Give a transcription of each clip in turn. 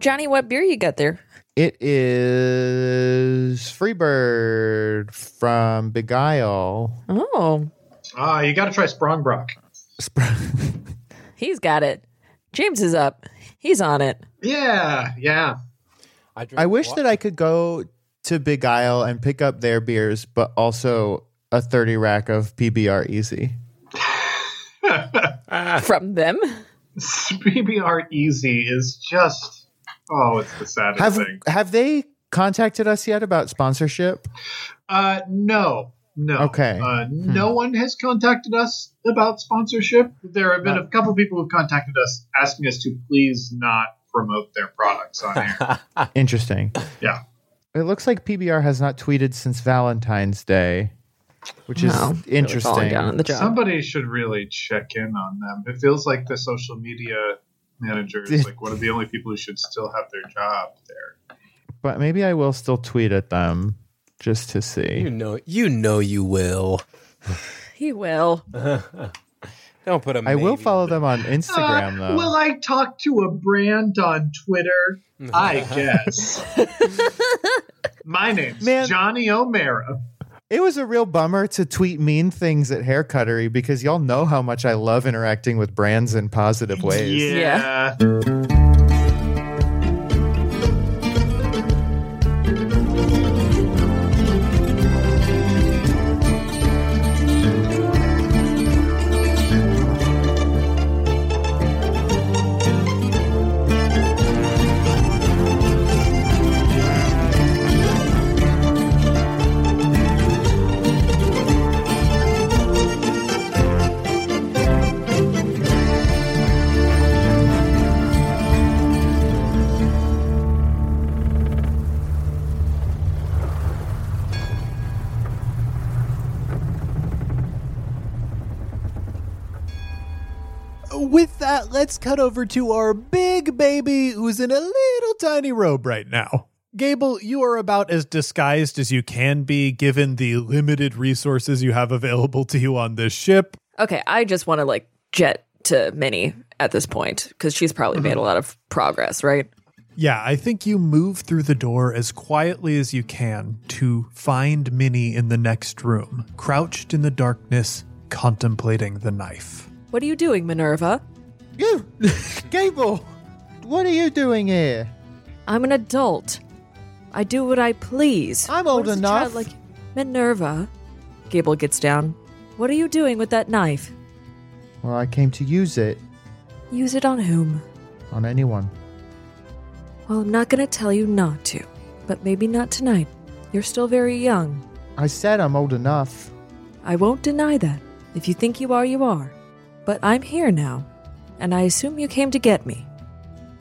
Johnny, what beer you got there? It is Freebird from Big Begyle. Oh, Ah, you got to try Sprongbrock. he's got it. James is up. He's on it. Yeah, yeah. I, I wish that I could go to Big Begyle and pick up their beers, but also a 30 rack of PBR Easy. From them? PBR Easy is just oh, it's the saddest Have thing. have they contacted us yet about sponsorship? Uh, no, no. Okay. Uh, no one has contacted us about sponsorship. There have been a couple people who contacted us asking us to please not promote their products on air. Interesting. yeah. It looks like PBR has not tweeted since Valentine's Day, which is No, really interesting. down on the job. Somebody should really check in on them. It feels like the social media manager is like one of the only people who should still have their job there. But maybe I will still tweet at them just to see. You know, you know, you will. He will. Don't put a. I will follow them on Instagram Uh, though. Will I talk to a brand on Twitter? I guess. My name's Man. Johnny O'Mara. It was a real bummer to tweet mean things at Hair Cuttery because y'all know how much I love interacting with brands in positive ways. Yeah. With let's cut over to our big baby who's in a little tiny robe right now. Gable, you are about as disguised as you can be given the limited resources you have available to you on this ship. Okay, I just want to like jet to Minnie at this point because she's probably made a mm-hmm. lot of progress, right? Yeah, I think you move through the door as quietly as you can to find Minnie in the next room, crouched in the darkness, contemplating the knife. What are you doing, Minerva? You, Gable, what are you doing here? I'm an adult. I do what I please. I'm old enough. Like Minerva. Gable gets down. What are you doing with that knife? Well, I came to use it Use it on whom? on anyone. Well, I'm not going to tell you not to, but maybe not tonight. You're still very young. I said I'm old enough. I won't deny that. If you think you are, you are. But I'm here now, and I assume you came to get me.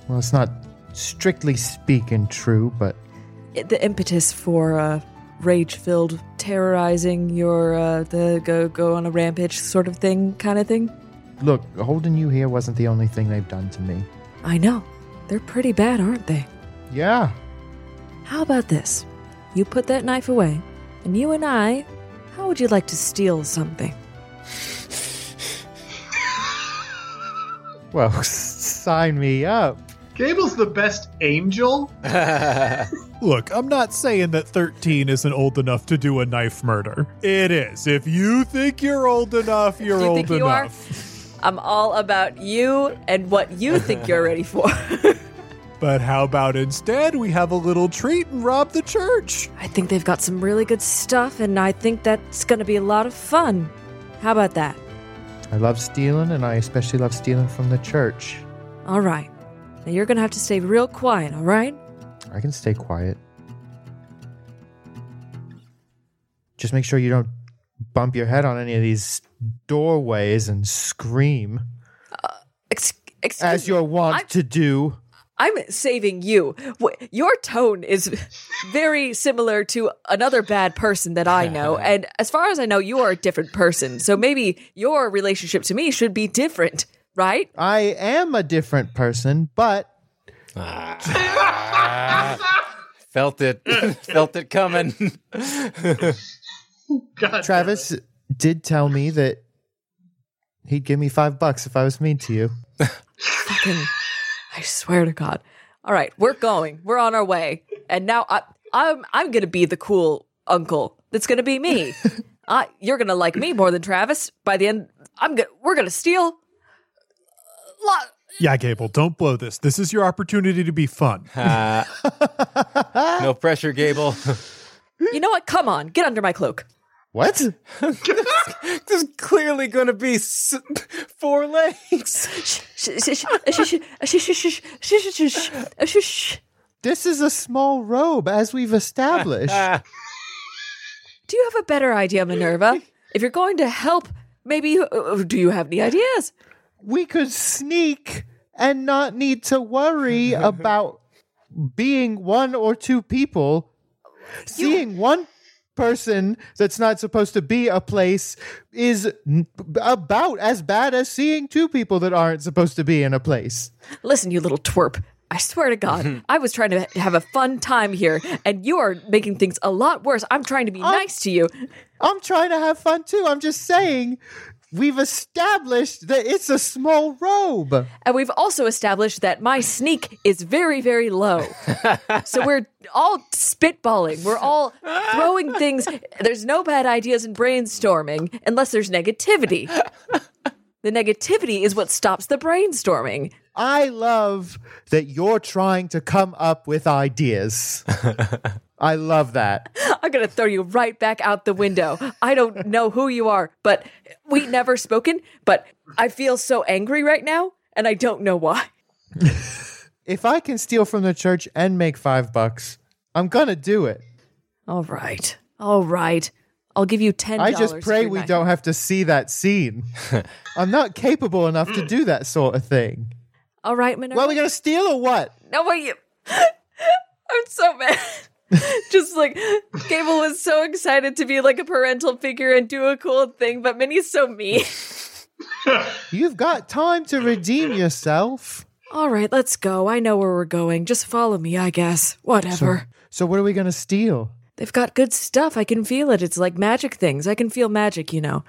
Well, it's not strictly speaking true, but It- the impetus for uh, rage-filled terrorizing your uh, the go go on a rampage sort of thing, kind of thing. look, holding you here wasn't the only thing they've done to me. I know they're pretty bad, aren't they? Yeah. How about this? You put that knife away, and you and I, how would you like to steal something? Well, sign me up. Gable's the best angel. Look, I'm not saying that 13 isn't old enough to do a knife murder. It is. If you think you're old enough, you're you old think you enough. I'm all about you and what you think you're ready for. But how about instead we have a little treat and rob the church? I think they've got some really good stuff, and I think that's going to be a lot of fun. How about that? I love stealing, and I especially love stealing from the church. All right. Now you're going to have to stay real quiet, all right? I can stay quiet. Just make sure you don't bump your head on any of these doorways and scream. Uh, excuse as you're wont I'm- to do. I'm saving you. Your tone is very similar to another bad person that I know. And as far as I know, you are a different person. So maybe your relationship to me should be different, right? I am a different person, but ah. Felt it. Felt it coming. God, Travis did tell me that he'd give me five bucks if I was mean to you. Fucking, I swear to God. All right, we're going. We're on our way. And now I, I'm I'm gonna be the cool uncle. That's gonna be me. I, you're gonna like me more than Travis. By the end, I'm gonna we're gonna steal. Lot, Yeah, Gable, don't blow this. This is your opportunity to be fun. no pressure, Gable. you know what? Come on, get under my cloak. What? There's clearly going to be s- four legs. This is a small robe, as we've established. Do you have a better idea, Minerva? If you're going to help, maybe uh, do you have any ideas? we could sneak and not need to worry about being one or two people. Seeing one person that's not supposed to be a place is n- about as bad as seeing two people that aren't supposed to be in a place. Listen, you little twerp. I swear to God, I was trying to have a fun time here, and you are making things a lot worse. I'm trying to be nice to you. I'm trying to have fun too. I'm just saying we've established that it's a small robe. And we've also established that my sneak is very, very low. so we're all spitballing. We're all throwing things. There's no bad ideas in brainstorming unless there's negativity. The negativity is what stops the brainstorming. I love that you're trying to come up with ideas. I love that. I'm going to throw you right back out the window. I don't know who you are, but we never spoken, but I feel so angry right now, and I don't know why. If I can steal from the church and make five bucks, I'm gonna do it. All right. All right. I'll give you $10. I just pray we knife. don't have to see that scene. I'm not capable enough to do that sort of thing. All right, Minerva. Well, we gonna steal or what? No, wait. You... I'm so mad. Just like Gable was so excited to be like a parental figure and do a cool thing, but Minnie's so mean. You've got time to redeem yourself. All right, let's go. I know where we're going. Just follow me, I guess. Whatever. So what are we gonna steal? They've got good stuff. I can feel it. It's like magic things. I can feel magic, you know.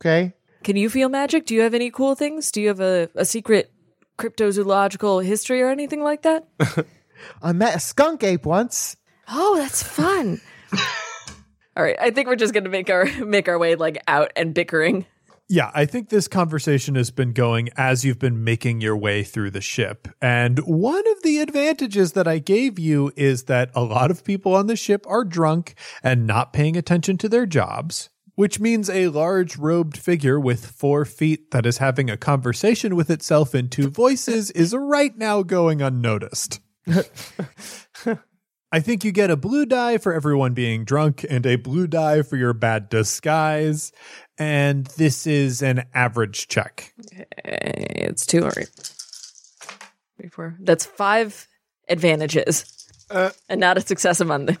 Okay. Can you feel magic? Do you have any cool things? Do you have a, a secret cryptozoological history or anything like that? I met a skunk ape once. Oh, that's fun. All right, I think we're just gonna make our make our way like out and bickering. Yeah, I think this conversation has been going as you've been making your way through the ship. And one of the advantages that I gave you is that a lot of people on the ship are drunk and not paying attention to their jobs, which means a large robed figure with four feet that is having a conversation with itself in two voices is right now going unnoticed. I think you get a blue die for everyone being drunk and a blue die for your bad disguise. And this is an average check. Eh, it's two. All right. Three, four. That's five advantages. and not a success among them.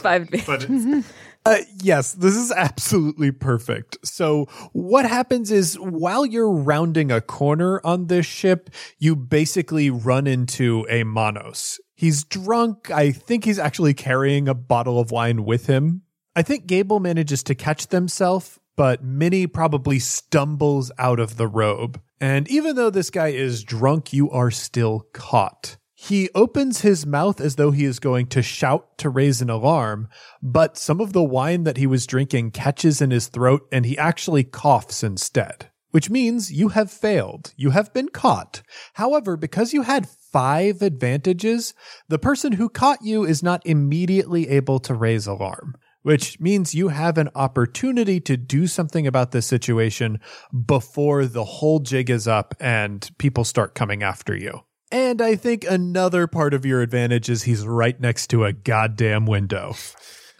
Five advantages. Uh, yes, this is absolutely perfect. So, what happens is while you're rounding a corner on this ship, you basically run into a Monos. He's drunk. I think he's actually carrying a bottle of wine with him. I think Gable manages to catch themselves, but Minnie probably stumbles out of the robe. And even though this guy is drunk, you are still caught. He opens his mouth as though he is going to shout to raise an alarm, but some of the wine that he was drinking catches in his throat and he actually coughs instead. Which means you have failed. You have been caught. However, because you had five advantages, the person who caught you is not immediately able to raise alarm which means you have an opportunity to do something about this situation before the whole jig is up and people start coming after you. And I think another part of your advantage is he's right next to a goddamn window.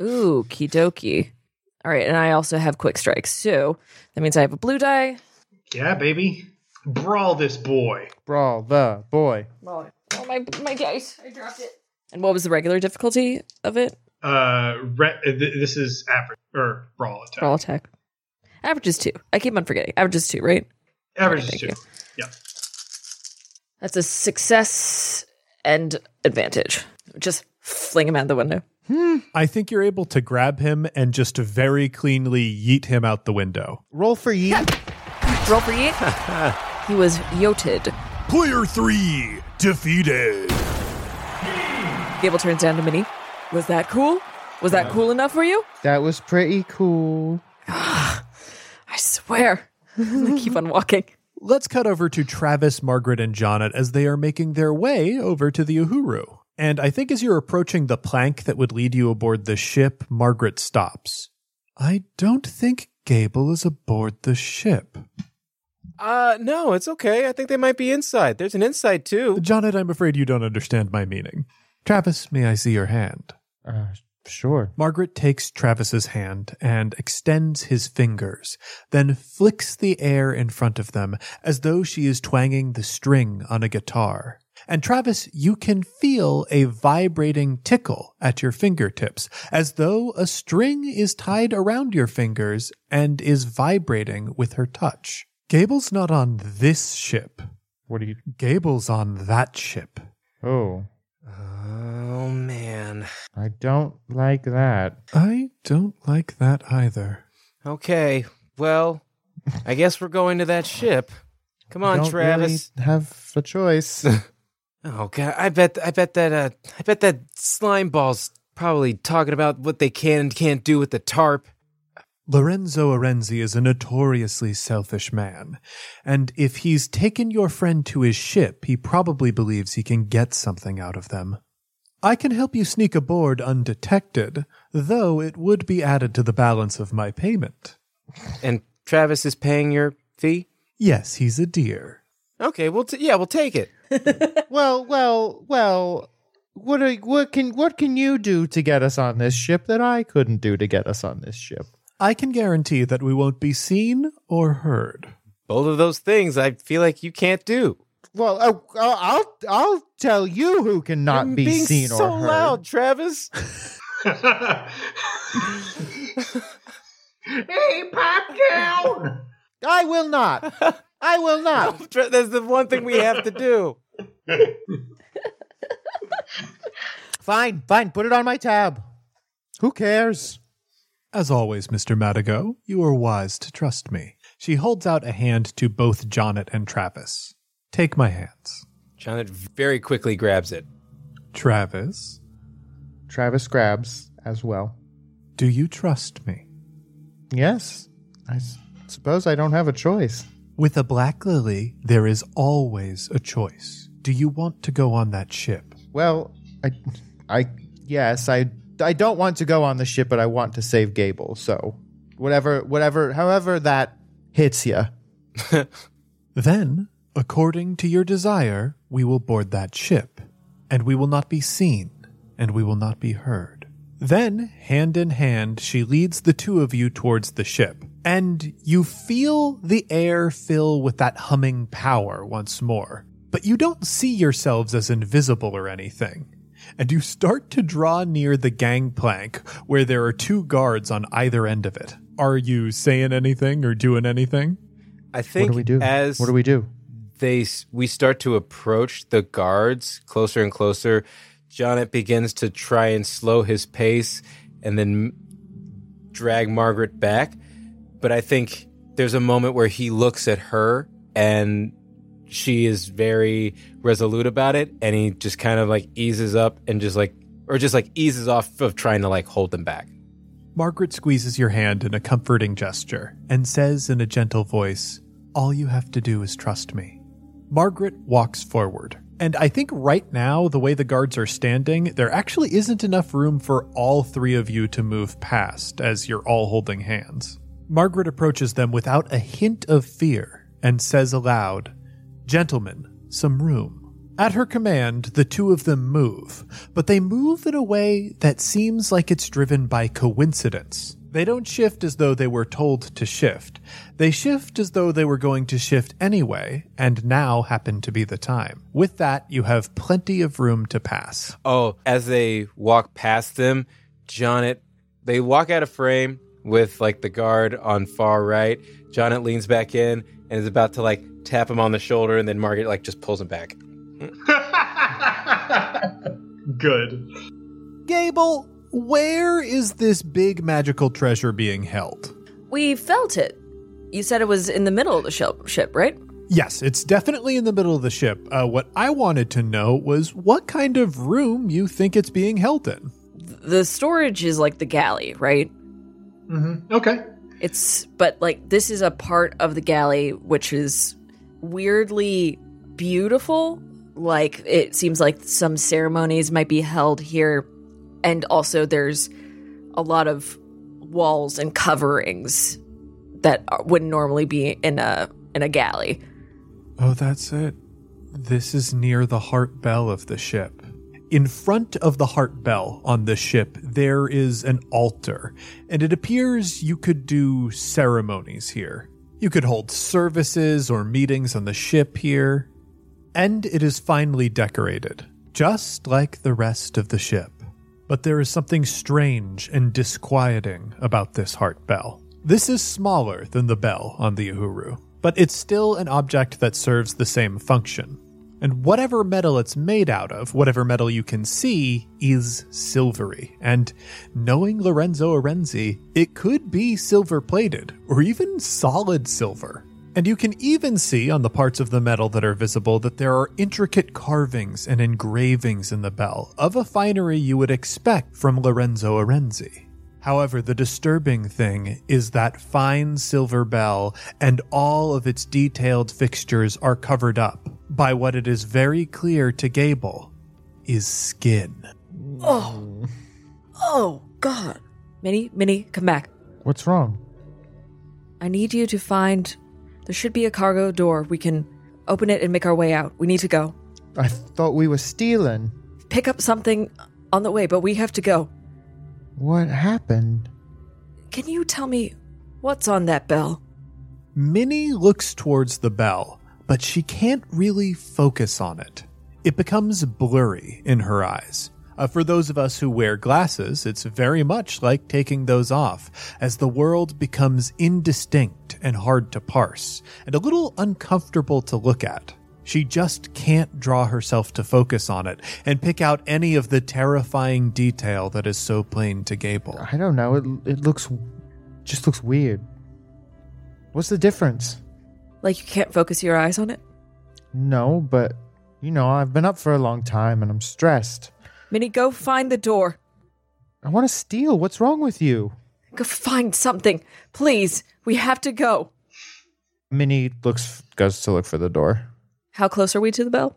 Ooh, kidoki. All right, and I also have quick strikes. So that means I have a blue die. yeah, baby. Brawl this boy. Brawl the boy. Oh, my my dice! I dropped it. And what was the regular difficulty of it? Uh, re- th- this is average or brawl attack. Brawl attack. Average is two. I keep on forgetting. Average is two, right? Average is Thank two. you. Yep. That's a success and advantage. Just fling him out the window. Hmm. I think you're able to grab him and just very cleanly yeet him out the window. Roll for yeet. Roll for yeet. he was yoted. Player three defeated. Gable turns down to Minnie. Was that cool? Was that cool enough for you? That was pretty cool. I swear. I keep on walking. Let's cut over to Travis, Margaret, and Jonnet as they are making their way over to the Uhuru. And I think as you're approaching the plank that would lead you aboard the ship, Margaret stops. I don't think Gable is aboard the ship. Uh, no, it's okay. I think they might be inside. There's an inside too. Jonnet, I'm afraid you don't understand my meaning. Travis, may I see your hand? Uh, sure. Margaret takes Travis's hand and extends his fingers, then flicks the air in front of them as though she is twanging the string on a guitar. And Travis, you can feel a vibrating tickle at your fingertips, as though a string is tied around your fingers and is vibrating with her touch. Gable's not on this ship. What do you? Gable's on that ship. Oh, Oh man. I don't like that. I don't like that either. Okay. Well, I guess we're going to that ship. Come on, don't Travis. really have a choice. Oh god, I bet I bet that uh I bet that slime ball's probably talking about what they can and can't do with the tarp. Lorenzo Arenzi is a notoriously selfish man, and if he's taken your friend to his ship, he probably believes he can get something out of them. I can help you sneak aboard undetected, though it would be added to the balance of my payment. And Travis is paying your fee? Yes, he's a dear. Okay, well t- yeah, we'll take it. well, well, well. What are, what can what can you do to get us on this ship that I couldn't do to get us on this ship? I can guarantee that we won't be seen or heard. Both of those things I feel like you can't do. Well, uh, I'll I'll tell you who cannot You're be being seen so or heard. So loud, Travis. hey, pop down! I will not. I will not. Tra- That's the one thing we have to do. fine, fine. Put it on my tab. Who cares? As always, Mr. Madigo, you are wise to trust me. She holds out a hand to both Jonnet and Travis. Take my hands. Janet very quickly grabs it. Travis, Travis grabs as well. do you trust me? Yes, I s- suppose I don't have a choice. With a black lily, there is always a choice. Do you want to go on that ship? Well, I, I, yes, I, I don't want to go on the ship, but I want to save Gable. So, whatever, whatever, however that hits you. Then, according to your desire, we will board that ship, and we will not be seen, and we will not be heard. Then, hand in hand, she leads the two of you towards the ship, and you feel the air fill with that humming power once more. But you don't see yourselves as invisible or anything. And you start to draw near the gangplank where there are two guards on either end of it. Are you saying anything or doing anything? I think What do we do? as what do we do? they we start to approach the guards closer and closer, Jonnet begins to try and slow his pace and then drag Margaret back. But I think there's a moment where he looks at her and she is very resolute about it and he just kind of like eases up and just like or just like eases off of trying to like hold them back. Margaret squeezes your hand in a comforting gesture and says in a gentle voice, All you have to do is trust me. Margaret walks forward. And I think right now, the way the guards are standing, there actually isn't enough room for all three of you to move past as you're all holding hands. Margaret approaches them without a hint of fear and says aloud, Gentlemen, some room. At her command, the two of them move, but they move in a way that seems like it's driven by coincidence. They don't shift as though they were told to shift. They shift as though they were going to shift anyway, and now happened to be the time. With that, you have plenty of room to pass. Oh, as they walk past them, Jonet, they walk out of frame with like the guard on far right. Jonet leans back in and is about to like tap him on the shoulder, and then Margaret like just pulls him back. Good. Gable, where is this big magical treasure being held? We felt it. You said it was in the middle of the ship, ship right? Yes, it's definitely in the middle of the ship. Uh, what I wanted to know was what kind of room you think it's being held in. The storage is like the galley, right? Mm-hmm. Okay. It's but like this is a part of the galley which is weirdly beautiful. Like it seems like some ceremonies might be held here, and also there's a lot of walls and coverings that wouldn't normally be in a in a galley. Oh, that's it. This is near the heart bell of the ship. In front of the heart bell on the ship, there is an altar, and it appears you could do ceremonies here. You could hold services or meetings on the ship here, and it is finely decorated, just like the rest of the ship. But there is something strange and disquieting about this heart bell. This is smaller than the bell on the Uhuru, but it's still an object that serves the same function. And whatever metal it's made out of, whatever metal you can see, is silvery. And knowing Lorenzo Arenzi, it could be silver plated, or even solid silver. And you can even see on the parts of the metal that are visible that there are intricate carvings and engravings in the bell of a finery you would expect from Lorenzo Arenzi. However, the disturbing thing is that fine silver bell and all of its detailed fixtures are covered up by what it is very clear to Gable is skin. Oh, oh God! Minnie, Minnie, come back. What's wrong? I need you to find. There should be a cargo door. We can open it and make our way out. We need to go. I thought we were stealing. Pick up something on the way, but we have to go. What happened? Can you tell me what's on that bell? Minnie looks towards the bell, but she can't really focus on it. It becomes blurry in her eyes. Uh, for those of us who wear glasses, it's very much like taking those off, as the world becomes indistinct and hard to parse, and a little uncomfortable to look at. She just can't draw herself to focus on it and pick out any of the terrifying detail that is so plain to Gable. I don't know. It it looks just looks weird. What's the difference? Like you can't focus your eyes on it? No, but you know, I've been up for a long time and I'm stressed. Minnie, go find the door. I want to steal. What's wrong with you? Go find something. Please. We have to go. Minnie looks goes to look for the door. How close are we to the bell?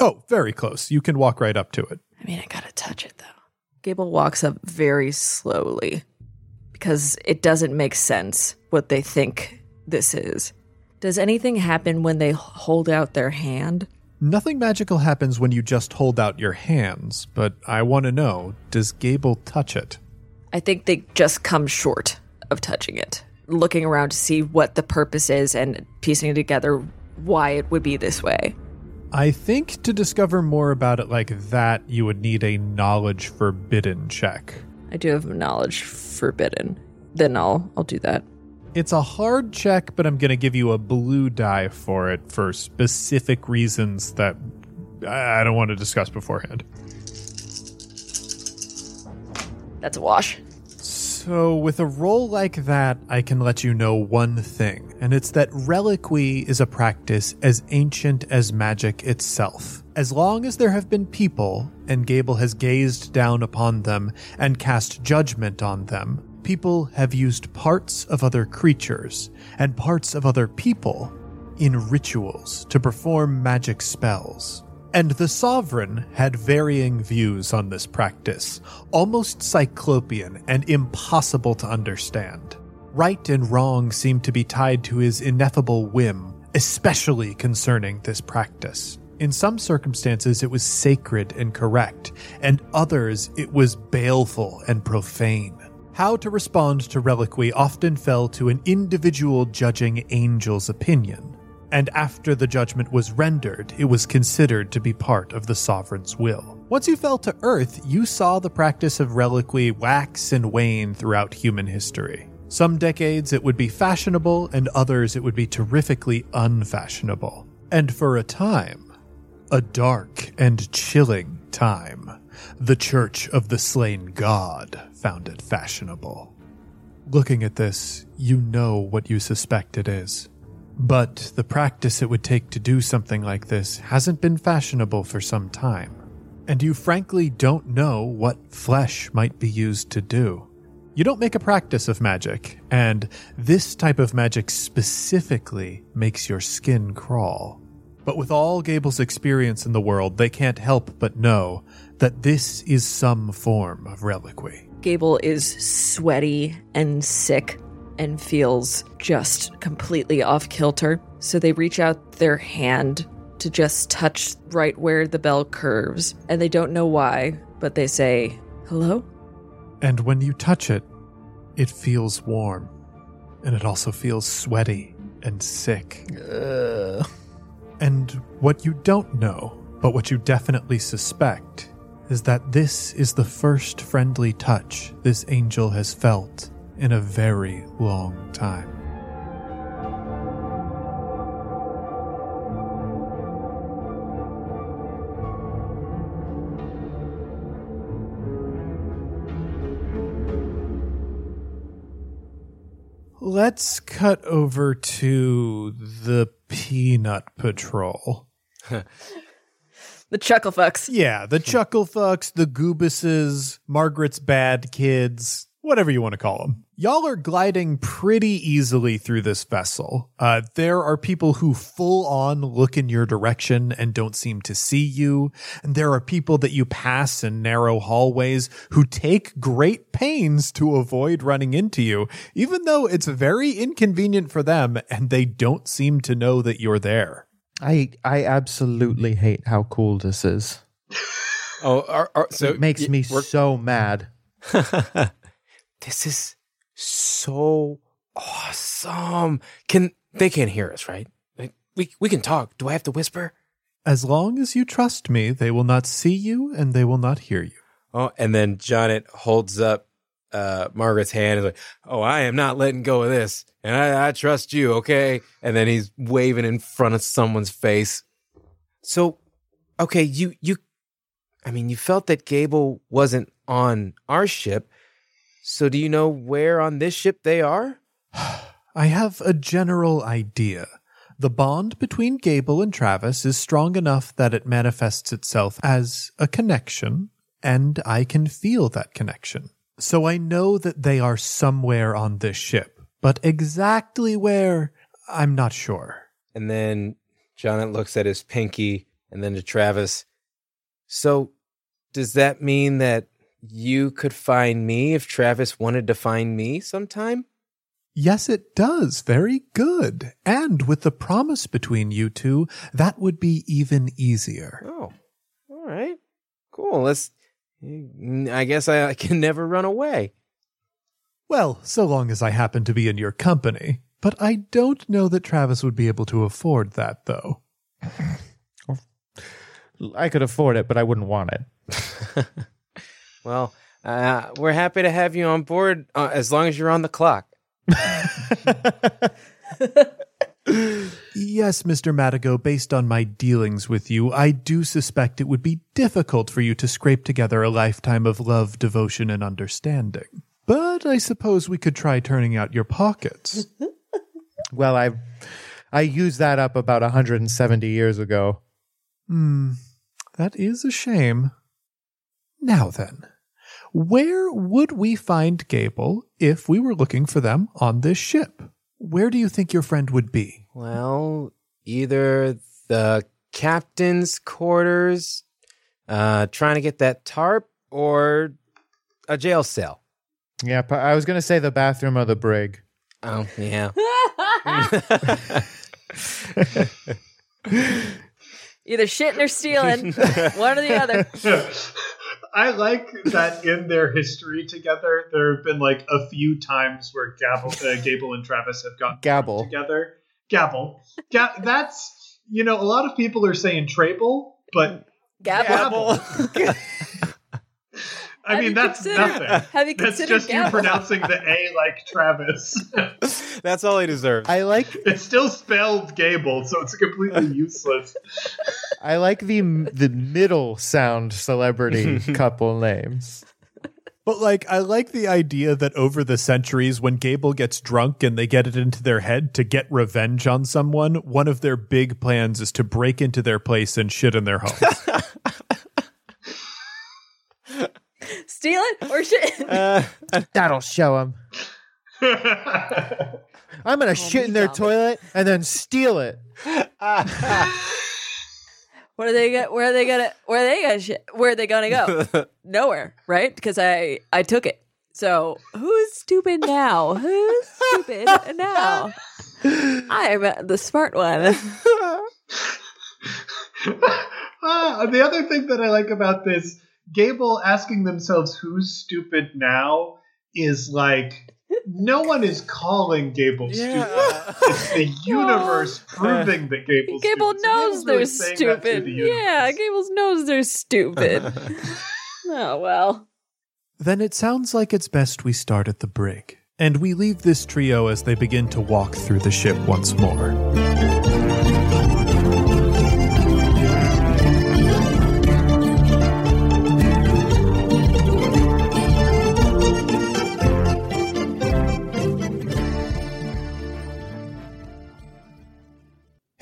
Oh, very close. You can walk right up to it. I mean, I gotta touch it though. Gable walks up very slowly because it doesn't make sense what they think this is. Does anything happen when they hold out their hand? Nothing magical happens when you just hold out your hands, but I want to know does Gable touch it? I think they just come short of touching it, looking around to see what the purpose is and piecing together why it would be this way. I think to discover more about it like that, you would need a knowledge forbidden check. I do have knowledge forbidden. Then I'll I'll do that. It's a hard check, but I'm going to give you a blue die for it for specific reasons that I don't want to discuss beforehand. That's a wash. So, with a roll like that, I can let you know one thing, and it's that reliquy is a practice as ancient as magic itself. As long as there have been people, and Gable has gazed down upon them and cast judgment on them, people have used parts of other creatures and parts of other people in rituals to perform magic spells. And the sovereign had varying views on this practice, almost cyclopean and impossible to understand. Right and wrong seemed to be tied to his ineffable whim, especially concerning this practice. In some circumstances, it was sacred and correct, and others, it was baleful and profane. How to respond to reliquy often fell to an individual judging angel's opinion, and after the judgment was rendered, it was considered to be part of the sovereign's will. Once you fell to Earth, you saw the practice of reliquy wax and wane throughout human history. Some decades it would be fashionable, and others it would be terrifically unfashionable. And for a time, a dark and chilling time, the Church of the Slain God found it fashionable. Looking at this, you know what you suspect it is. But the practice it would take to do something like this hasn't been fashionable for some time. And you frankly don't know what flesh might be used to do. You don't make a practice of magic, and this type of magic specifically makes your skin crawl. But with all Gable's experience in the world, they can't help but know that this is some form of reliquy. Gable is sweaty and sick and feels just completely off kilter. So they reach out their hand to just touch right where the bell curves. And they don't know why, but they say, Hello? And when you touch it, it feels warm. And it also feels sweaty and sick. Ugh. And what you don't know, but what you definitely suspect, is that this is the first friendly touch this angel has felt in a very long time. Let's cut over to the Peanut Patrol. The chuckle fucks. Yeah, the Chuckle Fucks, the Goobuses, Margaret's Bad Kids, whatever you want to call them. Y'all are gliding pretty easily through this vessel. Uh, there are people who full on look in your direction and don't seem to see you. And there are people that you pass in narrow hallways who take great pains to avoid running into you, even though it's very inconvenient for them and they don't seem to know that you're there. I I absolutely hate how cool this is. Oh, are, are, so it makes y- me so mad. this is so awesome. Can they can't hear us, right? Like, we we can talk. Do I have to whisper? As long as you trust me, they will not see you and they will not hear you. Oh, and then Jonet holds up uh, Margaret's hand is like, "Oh, I am not letting go of this, and I, I trust you, okay?" And then he's waving in front of someone's face. So, okay, you you, I mean, you felt that Gable wasn't on our ship. So, do you know where on this ship they are? I have a general idea. The bond between Gable and Travis is strong enough that it manifests itself as a connection, and I can feel that connection. So I know that they are somewhere on this ship, but exactly where, I'm not sure. And then Jonet looks at his pinky and then to Travis. So, does that mean that you could find me if Travis wanted to find me sometime? Yes, it does. Very good. And with the promise between you two, that would be even easier. Oh, all right. Cool. Let's. I guess I, I can never run away. Well, so long as I happen to be in your company. But I don't know that Travis would be able to afford that, though. I could afford it, but I wouldn't want it. Well, uh, we're happy to have you on board uh, as long as you're on the clock. Yes, Mr. Madigo, based on my dealings with you, I do suspect it would be difficult for you to scrape together a lifetime of love, devotion, and understanding. But I suppose we could try turning out your pockets. Well, I I used that up about 170 years ago. Hmm, that is a shame. Now then, where would we find Gable if we were looking for them on this ship? Where do you think your friend would be? Well, either the captain's quarters, uh, trying to get that tarp, or a jail cell. Yeah, I was going to say the bathroom of the brig. Oh, yeah. Either shitting or stealing, one or the other. I like that in their history together, there have been like a few times where Gabble, uh, Gable and Travis have gotten Gabble. together. Gabble. Ga- that's, you know, a lot of people are saying Trable, but Gabble. I mean, that's nothing. Have you That's considered just you pronouncing the A like Travis. That's all he deserves. I like it's still spelled Gable, so it's completely useless. I like the the middle sound celebrity couple names. But like, I like the idea that over the centuries, when Gable gets drunk and they get it into their head to get revenge on someone, one of their big plans is to break into their place and shit in their home. Steal it or shit? Uh, That'll show them. I'm gonna shit in their dumb. toilet and then steal it. What are they get? Where are they gonna? Where are they gonna? Shit? Where are they gonna go? Nowhere, right? Because I I took it. So who's stupid now? Who's stupid now? I'm the smart one. ah, the other thing that I like about this, Gable asking themselves who's stupid now is like no one is calling Gable Yeah. stupid. It's the oh. universe proving that Gable's Gable stupid. Knows Gable's they're really saying that to stupid. the. Yeah, Gable knows they're stupid. oh well. then it sounds like it's best we start at the brig. And we leave this trio as they begin to walk through the ship once more.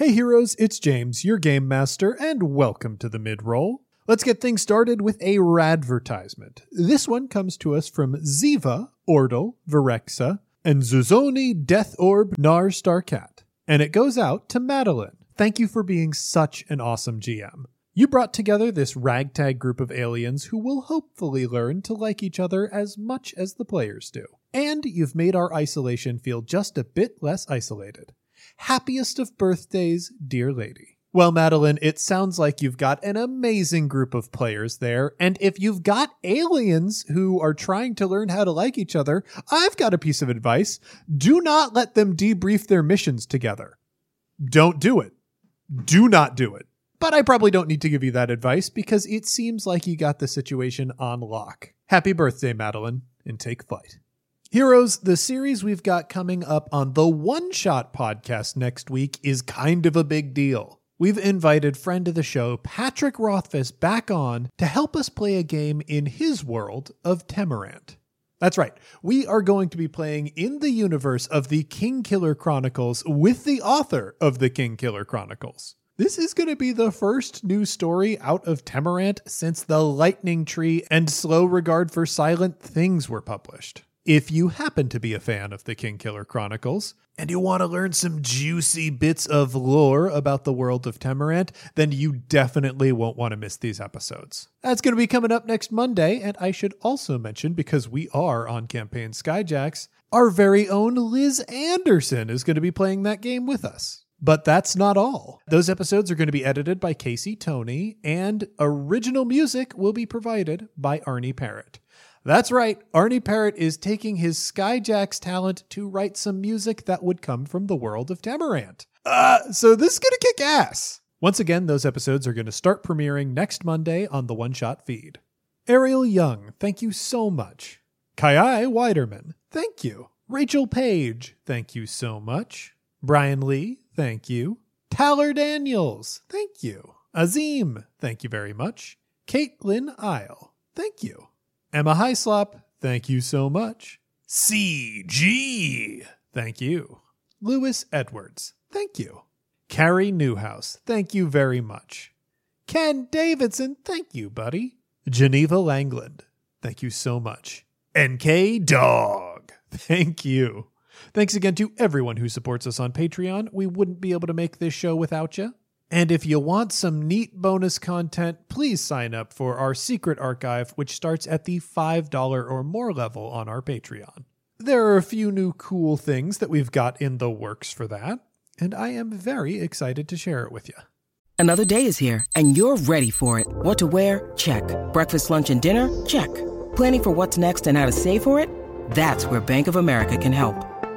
Hey heroes, it's James, your game master, and welcome to the mid-roll. Let's get things started with a radvertisement. This one comes to us from Ziva, Ordle, Virexa, and Zuzoni Death Orb Nar Starcat. And it goes out to Madeline. Thank you for being such an awesome GM. You brought together this ragtag group of aliens who will hopefully learn to like each other as much as the players do. And you've made our isolation feel just a bit less isolated. Happiest of birthdays, dear lady. Well, Madeline, it sounds like you've got an amazing group of players there, and if you've got aliens who are trying to learn how to like each other, I've got a piece of advice. Do not let them debrief their missions together. Don't do it. Do not do it. But I probably don't need to give you that advice because it seems like you got the situation on lock. Happy birthday, Madeline, and take flight. Heroes, the series we've got coming up on the One Shot podcast next week is kind of a big deal. We've invited friend of the show, Patrick Rothfuss, back on to help us play a game in his world of Temerant. That's right. We are going to be playing in the universe of the Kingkiller Chronicles with the author of the Kingkiller Chronicles. This is going to be the first new story out of Temerant since the Lightning Tree and Slow Regard for Silent Things were published. If you happen to be a fan of the Kingkiller Chronicles, and you want to learn some juicy bits of lore about the world of Temerant, then you definitely won't want to miss these episodes. That's going to be coming up next Monday, and I should also mention, because we are on Campaign Skyjacks, our very own Liz Anderson is going to be playing that game with us. But that's not all. Those episodes are going to be edited by Casey Tony, and original music will be provided by Arnie Parrott. That's right, Arnie Parrott is taking his Skyjacks talent to write some music that would come from the world of Temerant. Uh, so this is going to kick ass. Once again, those episodes are going to start premiering next Monday on the One Shot feed. Ariel Young, thank you so much. Kai Weiderman, thank you. Rachel Page, thank you so much. Brian Lee, thank you. Tyler Daniels, thank you. Azim, thank you very much. Caitlin Isle, thank you. Emma Hyslop, thank you so much. CG, thank you. Lewis Edwards, thank you. Carrie Newhouse, thank you very much. Ken Davidson, thank you, buddy. Geneva Langland, thank you so much. NK Dog, thank you. Thanks again to everyone who supports us on Patreon. We wouldn't be able to make this show without you. And if you want some neat bonus content, please sign up for our secret archive, which starts at the $5 or more level on our Patreon. There are a few new cool things that we've got in the works for that, and I am very excited to share it with you. Another day is here, and you're ready for it. What to wear? Check. Breakfast, lunch, and dinner? Check. Planning for what's next and how to save for it? That's where Bank of America can help.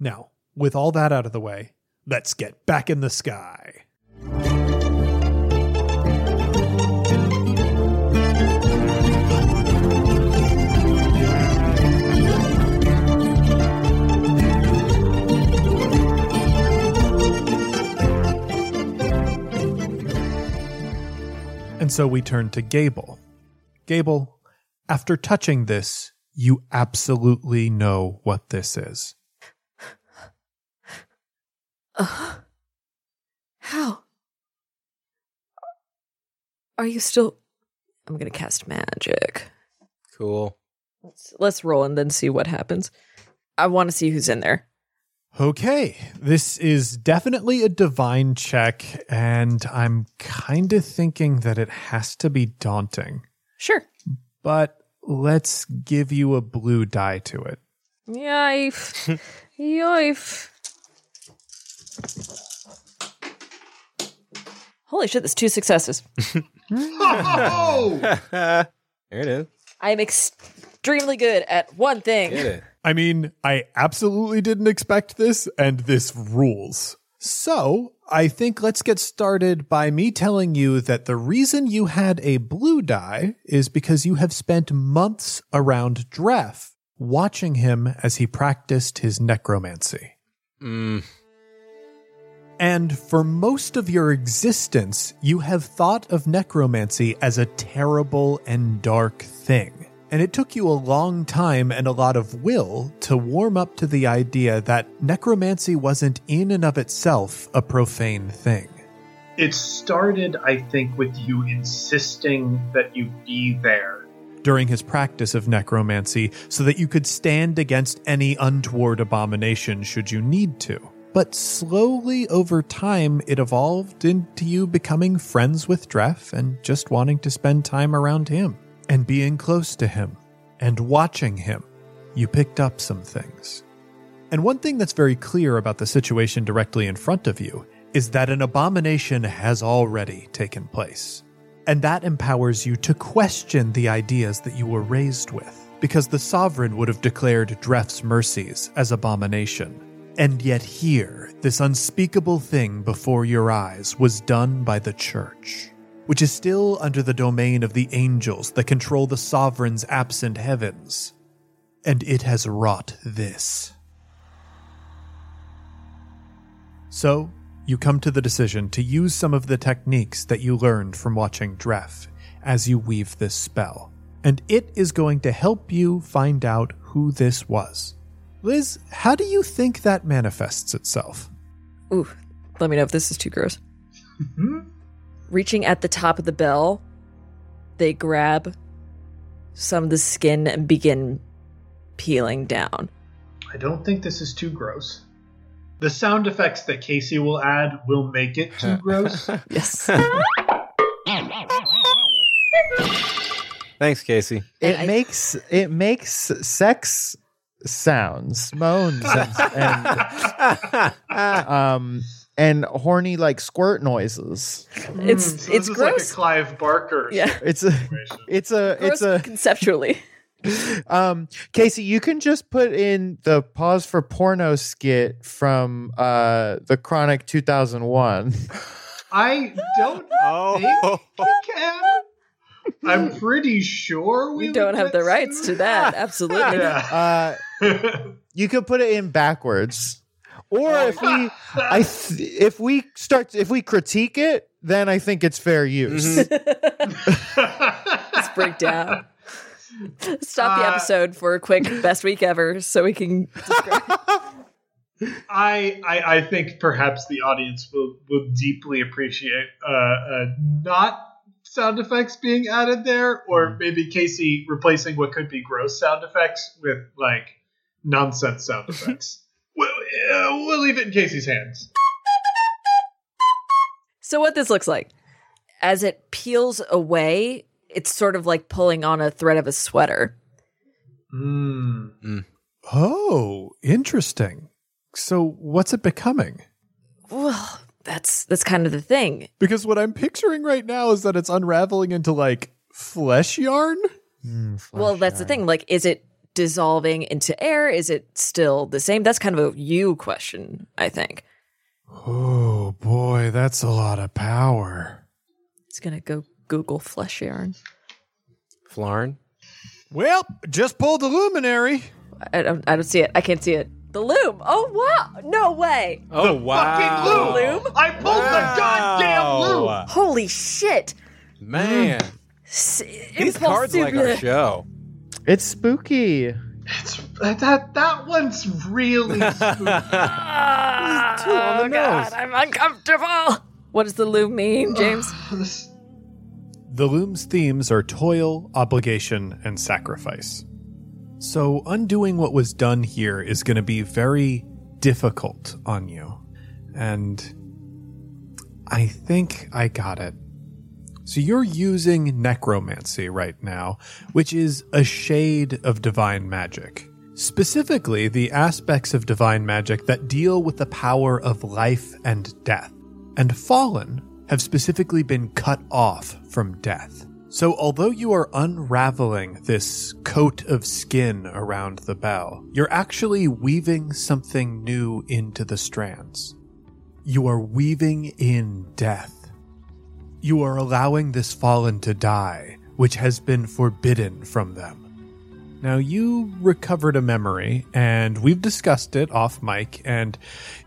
Now, with all that out of the way, let's get back in the sky. And so we turn to Gable. Gable, after touching this, you absolutely know what this is. Uh-huh. How? Are you still? I'm gonna cast magic. Cool. Let's let's roll and then see what happens. I want to see who's in there. Okay, this is definitely a divine check, and I'm kind of thinking that it has to be daunting. Sure. But let's give you a blue die to it. Yife. Yife. Holy shit, that's two successes. There it is. I am extremely good at one thing. I mean, I absolutely didn't expect this, and this rules. So, I think let's get started by me telling you that the reason you had a blue die is because you have spent months around Dref, watching him as he practiced his necromancy. Mm, And for most of your existence, you have thought of necromancy as a terrible and dark thing. And it took you a long time and a lot of will to warm up to the idea that necromancy wasn't in and of itself a profane thing. It started, I think, with you insisting that you be there. during his practice of necromancy so that you could stand against any untoward abomination should you need to. But slowly over time, it evolved into you becoming friends with Dref and just wanting to spend time around him and being close to him and watching him. You picked up some things. And one thing that's very clear about the situation directly in front of you is that an abomination has already taken place. And that empowers you to question the ideas that you were raised with, because the sovereign would have declared Dref's mercies as abomination. And yet, here, this unspeakable thing before your eyes was done by the church, which is still under the domain of the angels that control the sovereign's absent heavens. And it has wrought this. So, you come to the decision to use some of the techniques that you learned from watching Dref as you weave this spell. And it is going to help you find out who this was. Liz, how do you think that manifests itself? Ooh, let me know if this is too gross. Mm-hmm. Reaching at the top of the bell, they grab some of the skin and begin peeling down. I don't think this is too gross. The sound effects that Casey will add will make it too gross. Yes. Thanks, Casey. It I- makes it makes sex sounds, moans, and, and um and horny like squirt noises. it's So this it's is gross. like a Clive Barker. yeah. It's a it's a Gross it's a conceptually. um Casey, you can just put in the pause for porno skit from uh the Chronic 2001. I don't Oh. think we can. I'm pretty sure we We don't have the rights to that. Absolutely. Yeah. Uh You could put it in backwards. Or if we I th- if we start if we critique it, then I think it's fair use. Let's break down. Stop the Uh, episode for a quick best week ever so we can. I, I I think perhaps the audience will will deeply appreciate uh, uh, not sound effects being added there, or maybe Casey replacing what could be gross sound effects with like nonsense sound effects. we'll, uh, we'll leave it in Casey's hands. So what this looks like, as it peels away, it's sort of like pulling on a thread of a sweater. Mm. Oh, interesting. So what's it becoming? Well, that's that's kind of the thing. Because what I'm picturing right now is that it's unraveling into like flesh yarn. well, that's the thing. Like, is it dissolving into air? Is it still the same? That's kind of a you question, I think. Oh boy, that's a lot of power. It's gonna go Google flesh yarn. Flarn. Well, just pulled the luminary. I don't. I don't see it. I can't see it. The loom. Oh wow! No way! Oh wow! Fucking loom! Loom? I pulled the goddamn loom! Holy shit! Man, S- these cards like our show. It's spooky. It's, that that one's really spooky. Ah, oh god, I'm uncomfortable. What does the loom mean, James? This- The loom's themes are toil, obligation, and sacrifice. So, undoing what was done here is going to be very difficult on you. And I think I got it. So, you're using necromancy right now, which is a shade of divine magic. Specifically, the aspects of divine magic that deal with the power of life and death. And fallen have specifically been cut off from death. So, although you are unraveling this coat of skin around the bell, you're actually weaving something new into the strands. You are weaving in death. You are allowing this fallen to die, which has been forbidden from them. Now, you recovered a memory, and we've discussed it off mic, and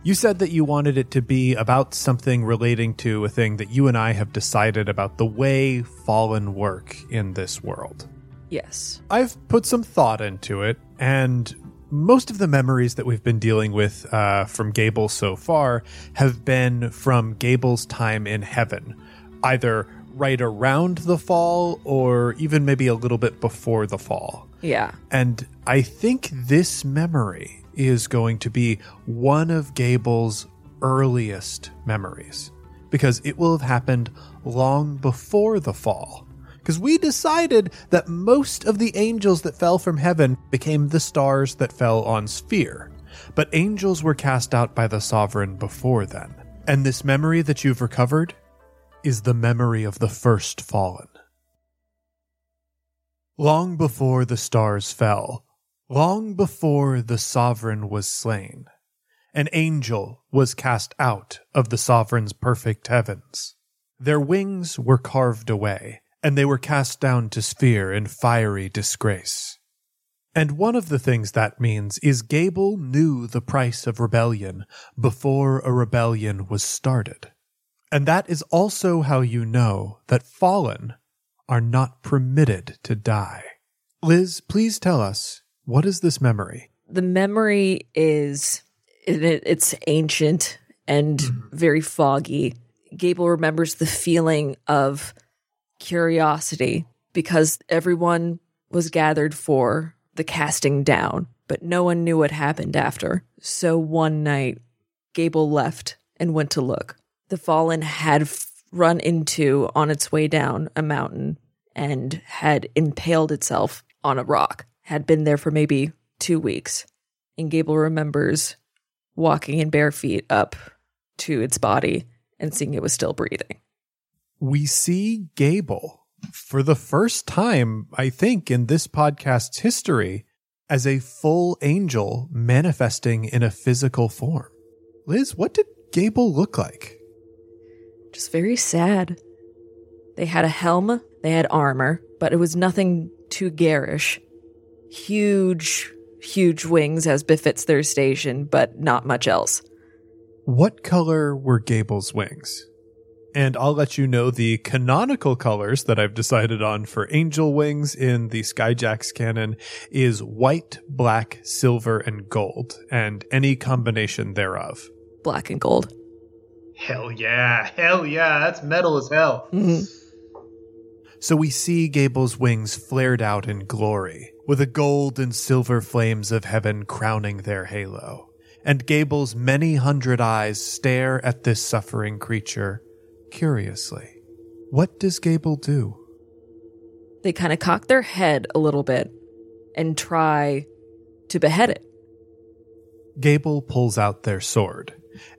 you said that you wanted it to be about something relating to a thing that you and I have decided about the way fallen work in this world. Yes. I've put some thought into it, and most of the memories that we've been dealing with uh, from Gable so far have been from Gable's time in heaven, either right around the fall or even maybe a little bit before the fall. Yeah. And I think this memory is going to be one of Gable's earliest memories because it will have happened long before the fall. Because we decided that most of the angels that fell from heaven became the stars that fell on Sphere. But angels were cast out by the sovereign before then. And this memory that you've recovered is the memory of the first fallen. Long before the stars fell, long before the sovereign was slain, an angel was cast out of the sovereign's perfect heavens. Their wings were carved away, and they were cast down to sphere in fiery disgrace. And one of the things that means is Gable knew the price of rebellion before a rebellion was started. And that is also how you know that fallen are not permitted to die. Liz, please tell us, what is this memory? The memory is it's ancient and mm-hmm. very foggy. Gable remembers the feeling of curiosity because everyone was gathered for the casting down, but no one knew what happened after. So one night, Gable left and went to look. The fallen had run into on its way down a mountain and had impaled itself on a rock, had been there for maybe two weeks. And Gable remembers walking in bare feet up to its body and seeing it was still breathing. We see Gable for the first time, I think, in this podcast's history as a full angel manifesting in a physical form. Liz, what did Gable look like? Just very sad. They had a helm, they had armor, but it was nothing too garish. Huge huge wings as befits their station, but not much else. What color were Gable's wings? And I'll let you know the canonical colors that I've decided on for angel wings in the Skyjacks canon is white, black, silver, and gold, and any combination thereof. Black and gold. Hell yeah. Hell yeah. That's metal as hell. Mm-hmm. So we see Gable's wings flared out in glory, with the gold and silver flames of heaven crowning their halo. And Gable's many hundred eyes stare at this suffering creature curiously. What does Gable do? They kind of cock their head a little bit and try to behead it. Gable pulls out their sword.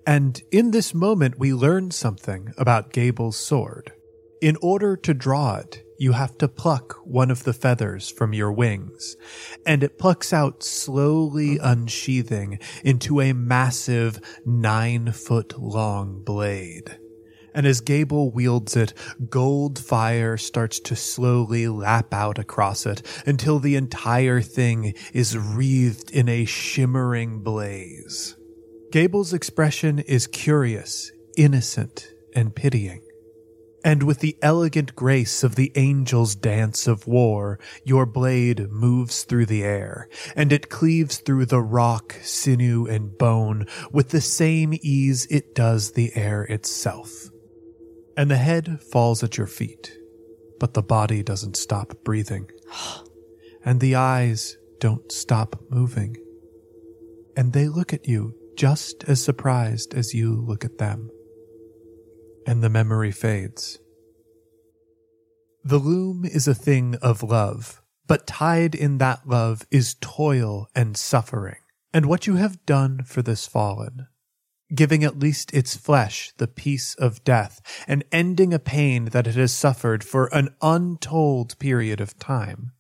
And in this moment, we learn something about Gable's sword. In order to draw it, you have to pluck one of the feathers from your wings, and it plucks out slowly unsheathing into a massive nine foot long blade. And as Gable wields it, gold fire starts to slowly lap out across it until the entire thing is wreathed in a shimmering blaze. Gable's expression is curious, innocent, and pitying. And with the elegant grace of the angel's dance of war, your blade moves through the air, and it cleaves through the rock, sinew, and bone with the same ease it does the air itself. And the head falls at your feet, but the body doesn't stop breathing. And the eyes don't stop moving. And they look at you just as surprised as you look at them. And the memory fades. The loom is a thing of love, but tied in that love is toil and suffering, and what you have done for this fallen giving at least its flesh the peace of death, and ending a pain that it has suffered for an untold period of time,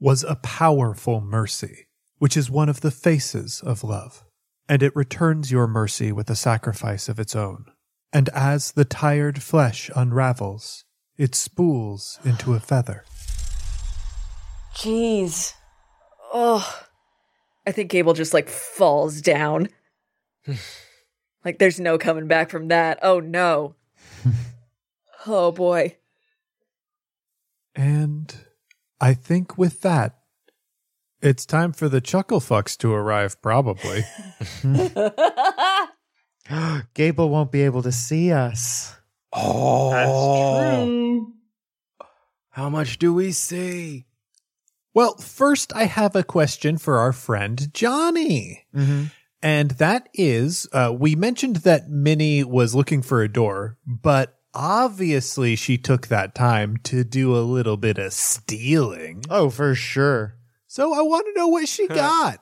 was a powerful mercy, which is one of the faces of love. And it returns your mercy with a sacrifice of its own. And as the tired flesh unravels, it spools into a feather. Jeez. Oh. I think Gable just like falls down. like there's no coming back from that. Oh no. oh boy. And I think with that, it's time for the chuckle fucks to arrive, probably. Gable won't be able to see us. Oh, That's true. how much do we see? well, first, I have a question for our friend Johnny. Mm-hmm. And that is, uh, we mentioned that Minnie was looking for a door, but obviously she took that time to do a little bit of stealing. Oh, for sure. So I want to know what she got.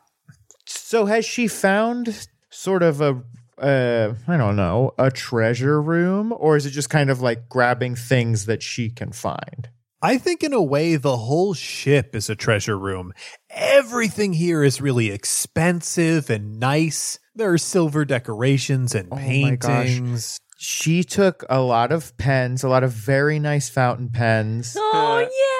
So has she found sort of a uh I don't know, a treasure room or is it just kind of like grabbing things that she can find? I think, in a way, the whole ship is a treasure room. Everything here is really expensive and nice. There are silver decorations and Oh my gosh. paintings. She took a lot of pens, a lot of very nice fountain pens, Oh yeah.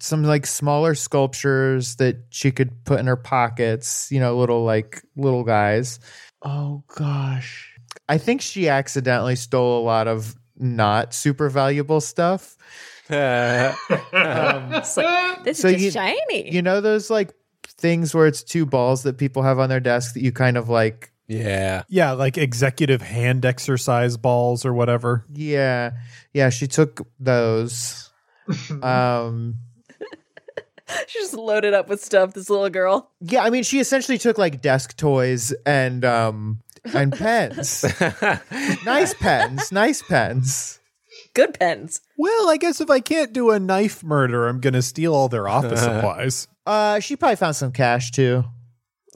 some like smaller sculptures that she could put in her pockets, you know, little like little guys. Oh gosh. I think she accidentally stole a lot of not super valuable stuff. Um, It's like this So is just you- shiny. you know those like things where it's two balls that people have on their desk that you kind of like yeah. Yeah, like executive hand exercise balls or whatever. yeah yeah she took those um She's just loaded up with stuff, this little girl. yeah i mean she essentially took like desk toys and um and pens nice pens nice pens Good pens. Well, I guess if I can't do a knife murder, I'm going to steal all their office supplies. uh she probably found some cash too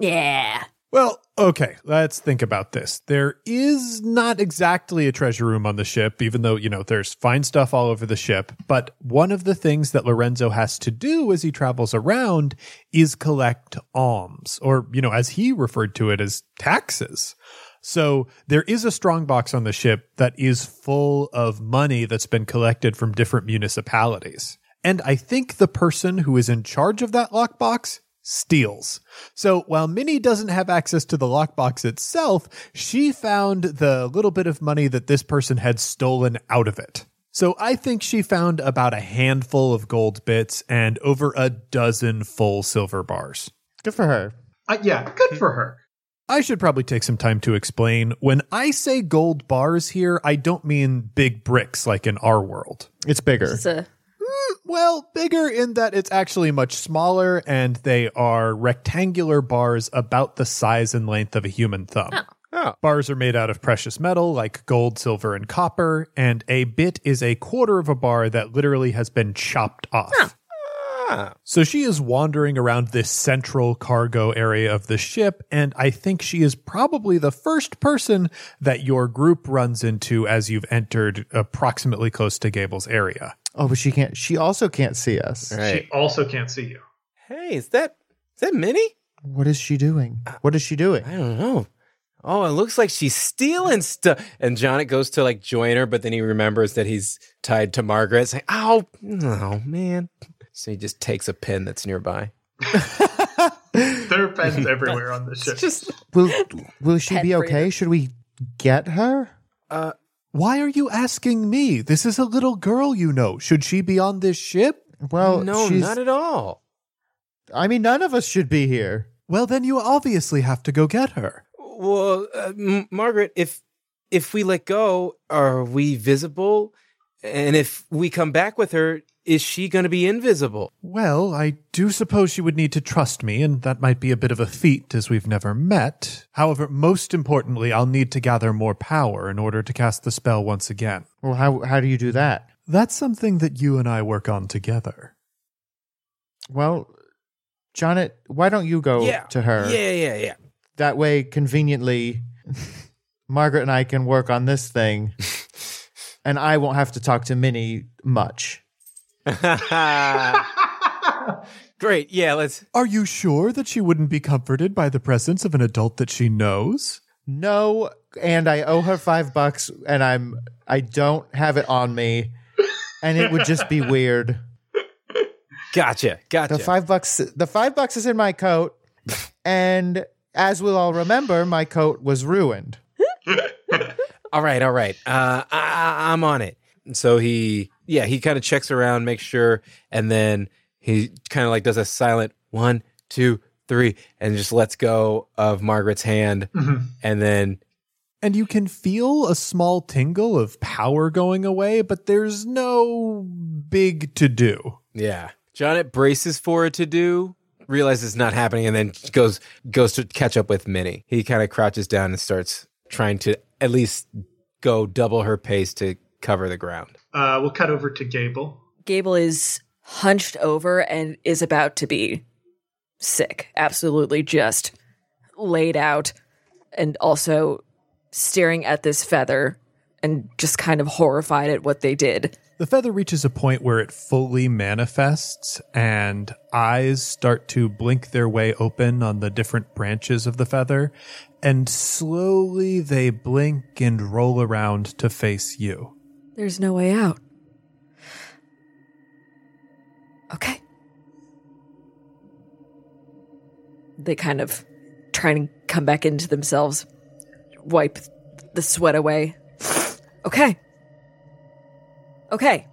Yeah. Well, okay, let's think about this. There is not exactly a treasure room on the ship, even though, you know, there's fine stuff all over the ship. But one of the things that Lorenzo has to do as he travels around is collect alms, or, you know, as he referred to it as taxes. So there is a strong box on the ship that is full of money that's been collected from different municipalities. And I think the person who is in charge of that lockbox steals. So while Minnie doesn't have access to the lockbox itself, she found the little bit of money that this person had stolen out of it. So I think she found about a handful of gold bits and over a dozen full silver bars. Good for her. Uh, yeah, good for her. I should probably take some time to explain. When I say gold bars here, I don't mean big bricks like in our world. It's bigger. It's a Well, bigger in that it's actually much smaller and they are rectangular bars about the size and length of a human thumb. Oh. Bars are made out of precious metal like gold, silver, and copper, and a bit is a quarter of a bar that literally has been chopped off. Ah. So she is wandering around this central cargo area of the ship, and I think she is probably the first person that your group runs into as you've entered approximately close to Gable's area. Oh, but she can't. She also can't see us. Right. She also can't see you. Hey, is that is that Minnie? What is she doing? What is she doing? I don't know. Oh, it looks like she's stealing stuff. And Jonet goes to like join her, but then he remembers that he's tied to Margaret. It's like, oh, no, man. So he just takes a pin that's nearby. There are pens everywhere on the ship. Will Will she Pet be breeder. okay? Should we get her? Uh, Why are you asking me? This is a little girl you know. Should she be on this ship? Well, no, she's, not at all. I mean, none of us should be here. Well, then you obviously have to go get her. Well, uh, M- Margaret, if if we let go, are we visible? And if we come back with her, is she going to be invisible? Well, I do suppose she would need to trust me, and that might be a bit of a feat as we've never met. However, most importantly, I'll need to gather more power in order to cast the spell once again. Well, how how do you do that? That's something that you and I work on together. Well, Janet, why don't you go yeah. to her? Yeah, yeah, yeah. That way, conveniently, Margaret and I can work on this thing, and I won't have to talk to Minnie much. Great. Yeah, let's. Are you sure that she wouldn't be comforted by the presence of an adult that she knows? No, and I owe her five bucks, and I'm I don't have it on me, and it would just be weird. Gotcha. Gotcha. The five bucks, the five bucks is in my coat, and as we'll all remember, my coat was ruined. all right. All right. Uh, I, I- I'm on it. So he, yeah, he kind of checks around, makes sure, and then he kind of like does a silent one, two, three, and just lets go of Margaret's hand, mm-hmm. and then And you can feel a small tingle of power going away, but there's no big to do. Yeah. Jonet braces for a to do, realizes it's not happening, and then goes goes to catch up with Minnie. He kind of crouches down and starts trying to at least go double her pace to cover the ground. Uh, we'll cut over to Gable. Gable is hunched over and is about to be sick. Absolutely just laid out and also staring at this feather and just kind of horrified at what they did. The feather reaches a point where it fully manifests, and eyes start to blink their way open on the different branches of the feather, and slowly they blink and roll around to face you. There's no way out. Okay. They kind of try and come back into themselves, wipe the sweat away. Okay. Okay.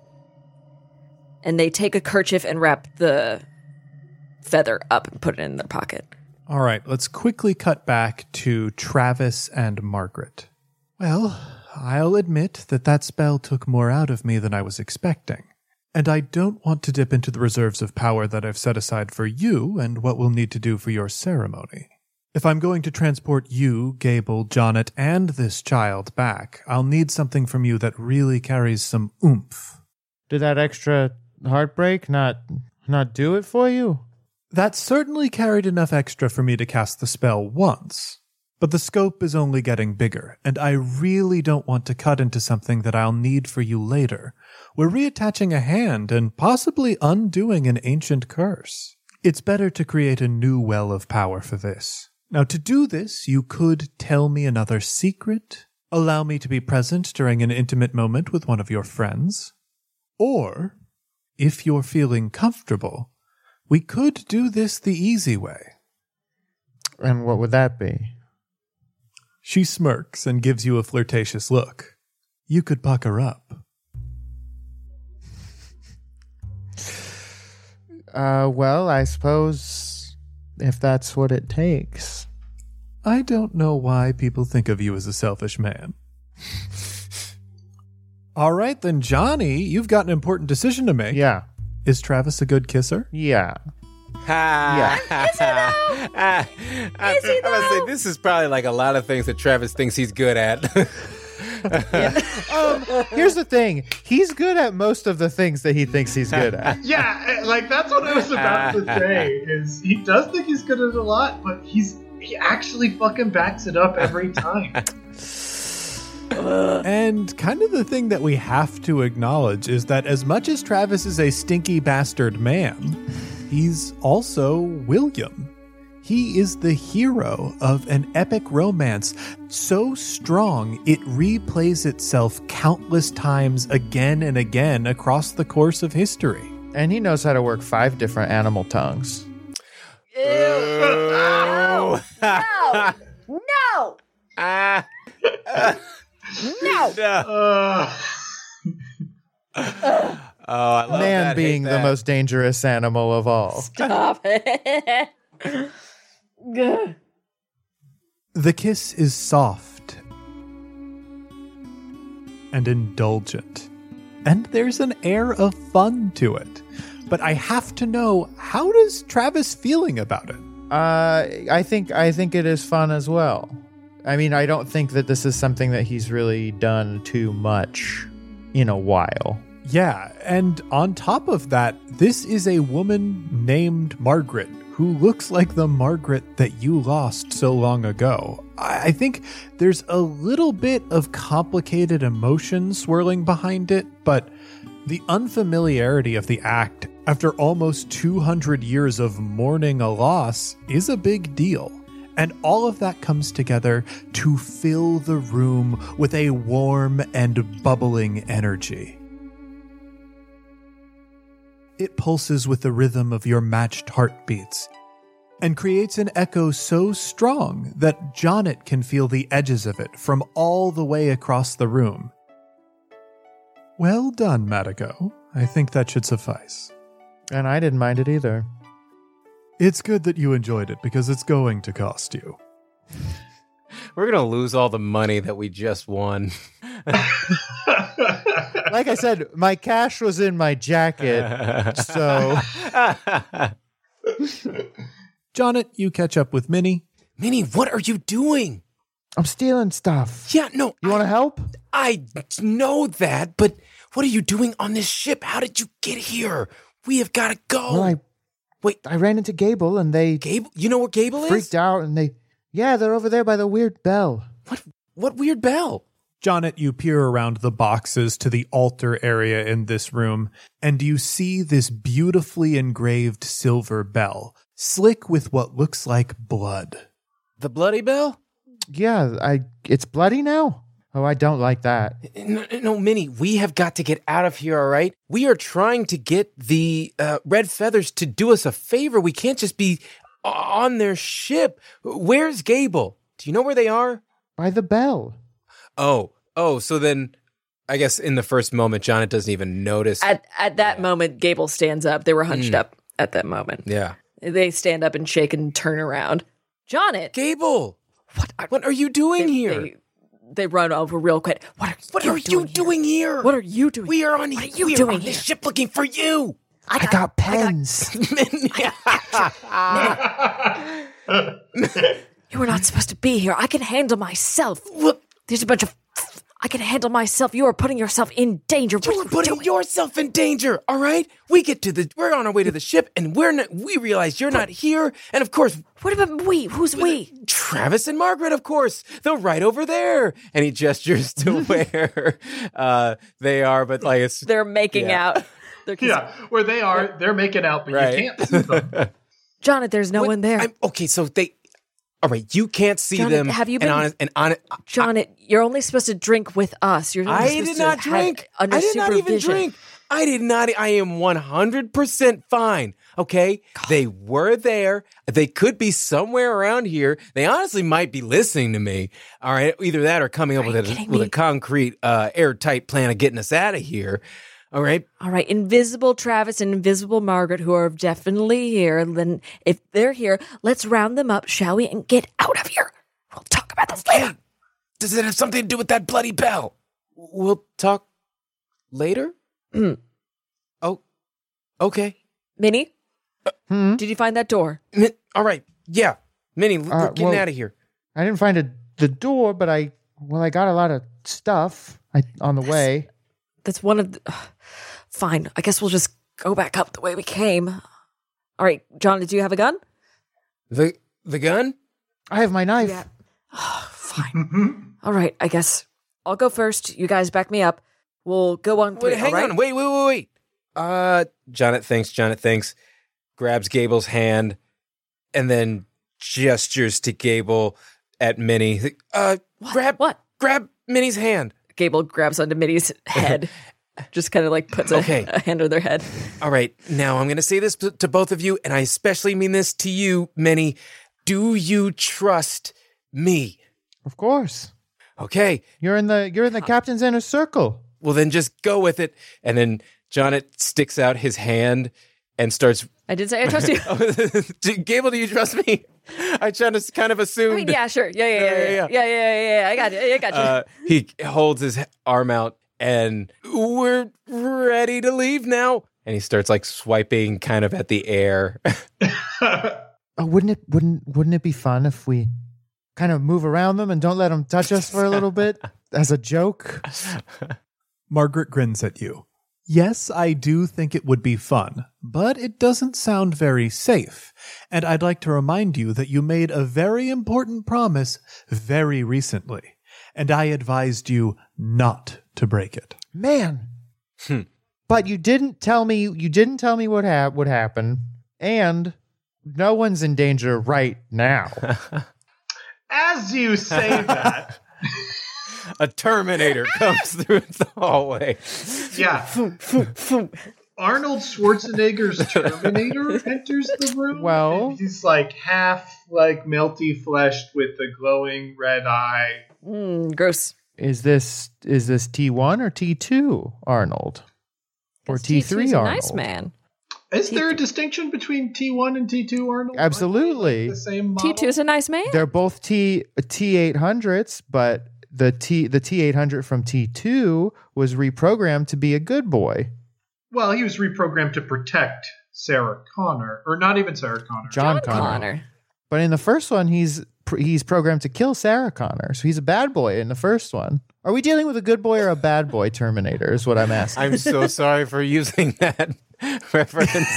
And they take a kerchief and wrap the feather up and put it in their pocket. All right, let's quickly cut back to Travis and Margaret. Well, I'll admit that that spell took more out of me than I was expecting. And I don't want to dip into the reserves of power that I've set aside for you and what we'll need to do for your ceremony. If I'm going to transport you, Gable, Jonet, and this child back, I'll need something from you that really carries some oomph. Did that extra heartbreak not not do it for you? That certainly carried enough extra for me to cast the spell once. But the scope is only getting bigger, and I really don't want to cut into something that I'll need for you later. We're reattaching a hand and possibly undoing an ancient curse. It's better to create a new well of power for this. Now, to do this, you could tell me another secret, allow me to be present during an intimate moment with one of your friends, or, if you're feeling comfortable, We could do this the easy way. And what would that be? She smirks and gives you a flirtatious look. You could pucker up. Uh, well, I suppose if that's what it takes. I don't know why people think of you as a selfish man. All right, then, Johnny, you've got an important decision to make. Yeah. Is Travis a good kisser? Yeah. Yeah. Is he though? I, Is he am gonna say this is probably like a lot of things that Travis thinks he's good at. Um, here's the thing. He's good at most of the things that he thinks he's good at. Yeah, eh, like that's what I was about to say. Is he does think he's good at a lot, but he's he actually fucking backs it up every time. And kind of the thing that we have to acknowledge is that as much as Travis is a stinky bastard man, he's also William. He is the hero of an epic romance so strong it replays itself countless times again and again across the course of history. And he knows how to work five different animal tongues. Ew. No! No! No! Ah. No! Uh, Oh, I love Man that, hate being the most dangerous animal of all. Stop it. The kiss is soft and indulgent, and there's an air of fun to it. But I have to know how does Travis feeling about it? Uh, I think I think it is fun as well. I mean, I don't think that this is something that he's really done too much in a while. Yeah, and on top of that, this is a woman named Margaret who looks like the Margaret that you lost so long ago. I think there's a little bit of complicated emotion swirling behind it, but the unfamiliarity of the act after almost 200 years of mourning a loss is a big deal. And all of that comes together to fill the room with a warm and bubbling energy. It pulses with the rhythm of your matched heartbeats and creates an echo so strong that Jonnet can feel the edges of it from all the way across the room. Well done, Matico. I think that should suffice. And I didn't mind it either. It's good that you enjoyed it because it's going to cost you. We're gonna lose all the money that we just won. Like I said, my cash was in my jacket. So Jonnet, you catch up with Minnie. Minnie, what are you doing? I'm stealing stuff. Yeah, no, You want to help? I know that, but what are you doing on this ship? How did you get here? We have got to go. Well, I Wait, I ran into Gable and they Gable, you know where Gable is? freaked out and they yeah, they're over there by the weird bell. What? What weird bell? Jonnet, you peer around the boxes to the altar area in this room, and you see this beautifully engraved silver bell, slick with what looks like blood. The bloody bell? Yeah, I it's bloody now. Oh, I don't like that. No, no, Minnie, we have got to get out of here, all right? We are trying to get the uh, Red Feathers to do us a favor. We can't just be on their ship. Where's Gable? Do you know where they are? By the bell. Oh, oh, so then I guess in the first moment, Janet doesn't even notice. At at that moment, Gable stands up. They were hunched Mm. up at that moment. yeah. They stand up and shake and turn around. Jonnet, Gable, what, what are you doing they, here? They, they run over real quick. What are, what are you doing here? What are you doing? We are on, What are you we are doing on this ship looking for you. I got, pens. You were not supposed to be here. I can handle myself. There's a bunch of. I can handle myself. You are putting yourself in danger. What you are putting doing? yourself in danger. All right, we get to the. We're on our way to the ship, and we're not. We realize you're not here, and of course, What about we? Who's we? Travis and Margaret, of course, they're right over there. And he gestures to where uh, they are, but like it's They're making Yeah. out. They're yeah, where they are, they're making out, but Right. you can't see them. Jonnet, there's no What- one there. I'm- okay, so they. All right, you can't see Jonathan, them. have you and been- honest, and honest, Jonnet, you're only supposed to drink with us. You're only I supposed did to not have- drink. under I did not even drink. I did not. I am 100% fine. Okay. They were there. They could be somewhere around here. They honestly might be listening to me. All right. Either that or coming up with a, with a concrete, uh, airtight plan of getting us out of here. All right. All right, invisible Travis and invisible Margaret, who are definitely here. Then, if they're here, let's round them up, shall we, and get out of here. We'll talk about this later. Does it have something to do with that bloody bell? We'll talk later. Mm. Oh, okay. Minnie, Hmm? did you find that door? Mi- All right. Yeah. Minnie, l- Uh, we're getting well- out of here. I didn't find a, the door, but I well, I got a lot of stuff I, on the way. That's one of the. Fine, I guess we'll just go back up the way we came. All right, John, did you have a gun? The the gun? I have my knife. Yeah. Fine. All right, I guess I'll go first. You guys back me up. We'll go on. Wait, three, hang all right? on. Wait, wait, wait, wait. Uh, Jonet thinks. Jonet thinks. Grabs Gable's hand, and then gestures to Gable at Minnie. Uh, grab What? grab Minnie's hand. Gable grabs onto Minnie's head, just kind of like puts a, Okay. a hand on their head. All right, now I'm going to say this to to both of you, and I especially mean this to you, Minnie. Do you trust me? Of course. Okay, You're in the you're in the captain's inner circle. well then just go with it. And then Jonet sticks out his hand and starts. I did say I trust you. Gable, do you trust me? I just kind of I assumed. mean, yeah, sure. Yeah, yeah, yeah, yeah, yeah, yeah, yeah, yeah. I got you. I got you. Uh, he holds his arm out and we're ready to leave now. And he starts like swiping kind of at the air. Oh, wouldn't it wouldn't wouldn't it be fun if we kind of move around them and don't let them touch us for a little bit as a joke? Margaret grins at you. Yes, I do think it would be fun, but it doesn't sound very safe. And I'd like to remind you that you made a very important promise very recently, and I advised you not to break it. Man. But you didn't tell me you didn't tell me what hap- would happen and no one's in danger right now. As you say that, a Terminator comes through the hallway. yeah, Arnold Schwarzenegger's Terminator enters the room. Well- and he's like half like melty fleshed with a glowing red eye. Mm, gross. Is this is this T1 or T2 Arnold? Or Guess T2 's T3 a Arnold? Nice man. Is there a distinction between T1 and T2 Arnold? Absolutely. The same? T2 is a nice man. They're both T T800s, but the T the T800 from T2 was reprogrammed to be a good boy. Well, he was reprogrammed to protect Sarah Connor, or not even Sarah Connor. John, Connor. Connor. But in the first one, he's he's programmed to kill Sarah Connor, so he's a bad boy in the first one. Are we dealing with a good boy or a bad boy Terminator? Is what I'm asking. I'm so sorry for using that reference.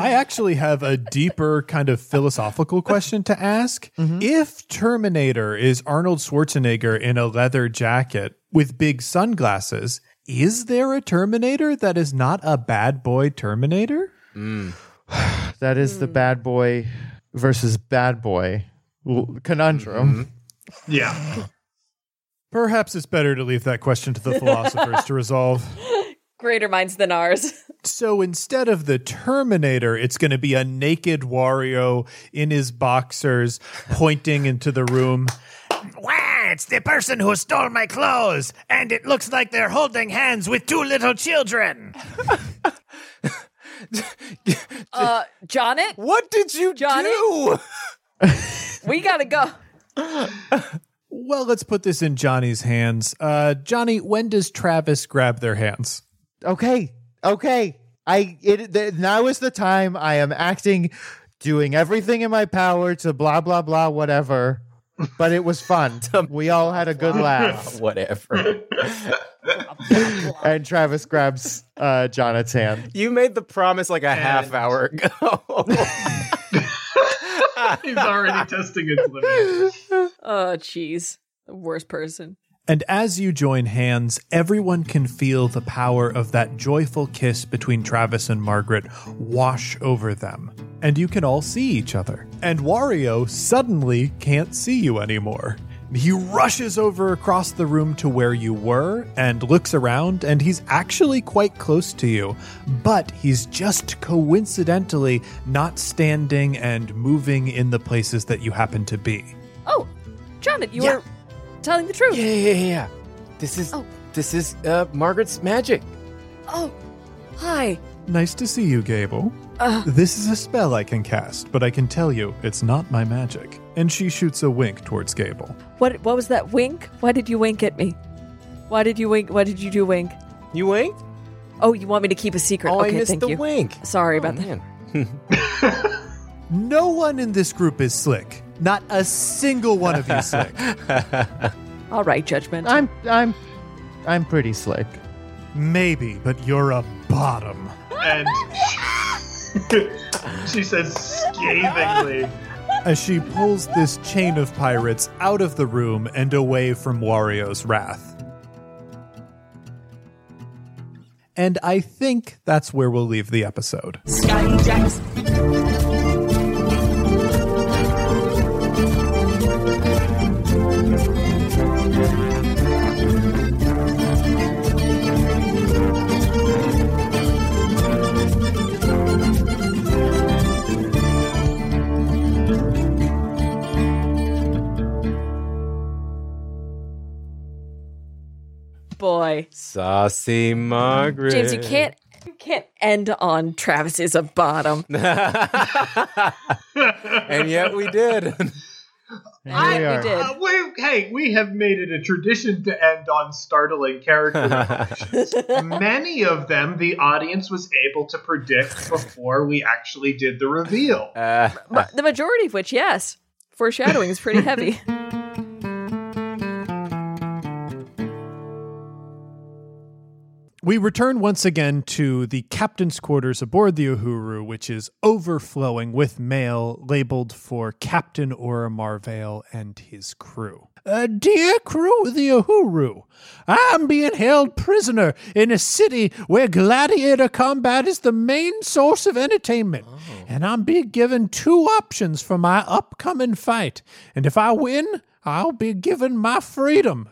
I actually have a deeper kind of philosophical question to ask. Mm-hmm. If Terminator is Arnold Schwarzenegger in a leather jacket with big sunglasses, is there a Terminator that is not a bad boy Terminator? Mm. that is the hmm. bad boy versus bad boy l- conundrum. Mm-hmm. Yeah. Perhaps it's better to leave that question to the philosophers to resolve. Greater minds than ours. So instead of the Terminator, it's going to be a naked Wario in his boxers pointing into the room. Wah, it's the person who stole my clothes, and it looks like they're holding hands with two little children. Uh, Jonet, what did you Johnny? do? we gotta go. Well, let's put this in Johnny's hands. Uh, Johnny, when does Travis grab their hands? Okay, okay. I it th- now is the time. I am acting, doing everything in my power to blah blah blah whatever. But it was fun. we all had a good laugh. Whatever. And Travis grabs uh, Jonathan's hand. You made the promise like a half hour ago. He's already testing its limits. Oh, jeez. The worst person. And as you join hands, everyone can feel the power of that joyful kiss between Travis and Margaret wash over them. And you can all see each other. And Wario suddenly can't see you anymore. He rushes over across the room to where you were and looks around, and he's actually quite close to you. But he's just coincidentally not standing and moving in the places that you happen to be. Oh, Janet, you Yeah. were telling the truth. Yeah, yeah, yeah, yeah. This is Oh. this is uh, Margaret's magic. Oh, hi. Nice to see you, Gable. Uh, This is a spell I can cast, but I can tell you it's not my magic. And she shoots a wink towards Gable. what what was that wink? Why did you wink at me? Why did you wink? Why did you do wink? You winked? Oh, you want me to keep a secret? Oh, okay, I missed thank the you. wink. Sorry Oh, about that. man. No one in this group is slick. Not a single one of you slick. All right, judgment. I'm I'm I'm pretty slick. Maybe, but you're a bottom. And she says scathingly, As she pulls this chain of pirates out of the room and away from Wario's wrath. And I think that's where we'll leave the episode. Scotty Boy, Saucy Margaret. James, you can't you can't end on Travis is a bottom. and yet we did. I, we we did. uh, we, hey, we have made it a tradition to end on startling character revelations. Many of them the audience was able to predict before we actually did the reveal. Uh, Ma- the majority of which, yes, foreshadowing is pretty heavy. We return once again to the captain's quarters aboard the Uhuru, which is overflowing with mail labeled for Captain Ora Marvale and his crew. Uh, dear crew of the Uhuru, I'm being held prisoner in a city where gladiator combat is the main source of entertainment. And I'm being given two options for my upcoming fight. And if I win, I'll be given my freedom.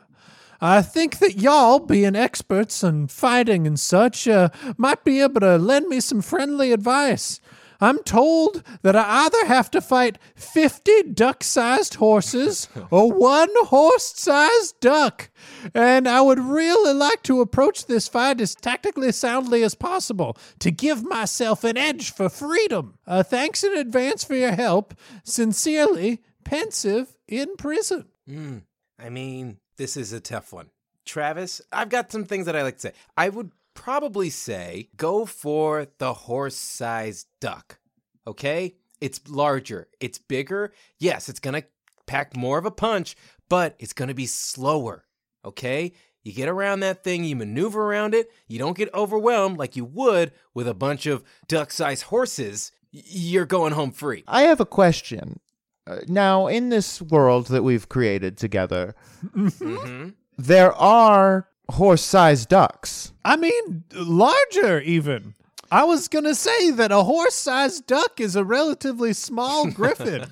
I think that y'all, being experts on fighting and such, uh, might be able to lend me some friendly advice. I'm told that I either have to fight 50 duck sized horses or one horse sized duck. And I would really like to approach this fight as tactically soundly as possible to give myself an edge for freedom. Uh, thanks in advance for your help. Sincerely, Pensive in prison. mm, I mean, this is a tough one. Travis, I've got some things that I like to say. I would probably say go for the horse sized duck. Okay? It's larger, it's bigger. Yes, it's going to pack more of a punch, but it's going to be slower. Okay? You get around that thing, you maneuver around it, you don't get overwhelmed like you would with a bunch of duck sized horses. You're going home free. I have a question. Uh, now, in this world that we've created together, hmm there are horse-sized ducks. I mean, larger even. I was going to say that a horse sized duck is a relatively small griffin.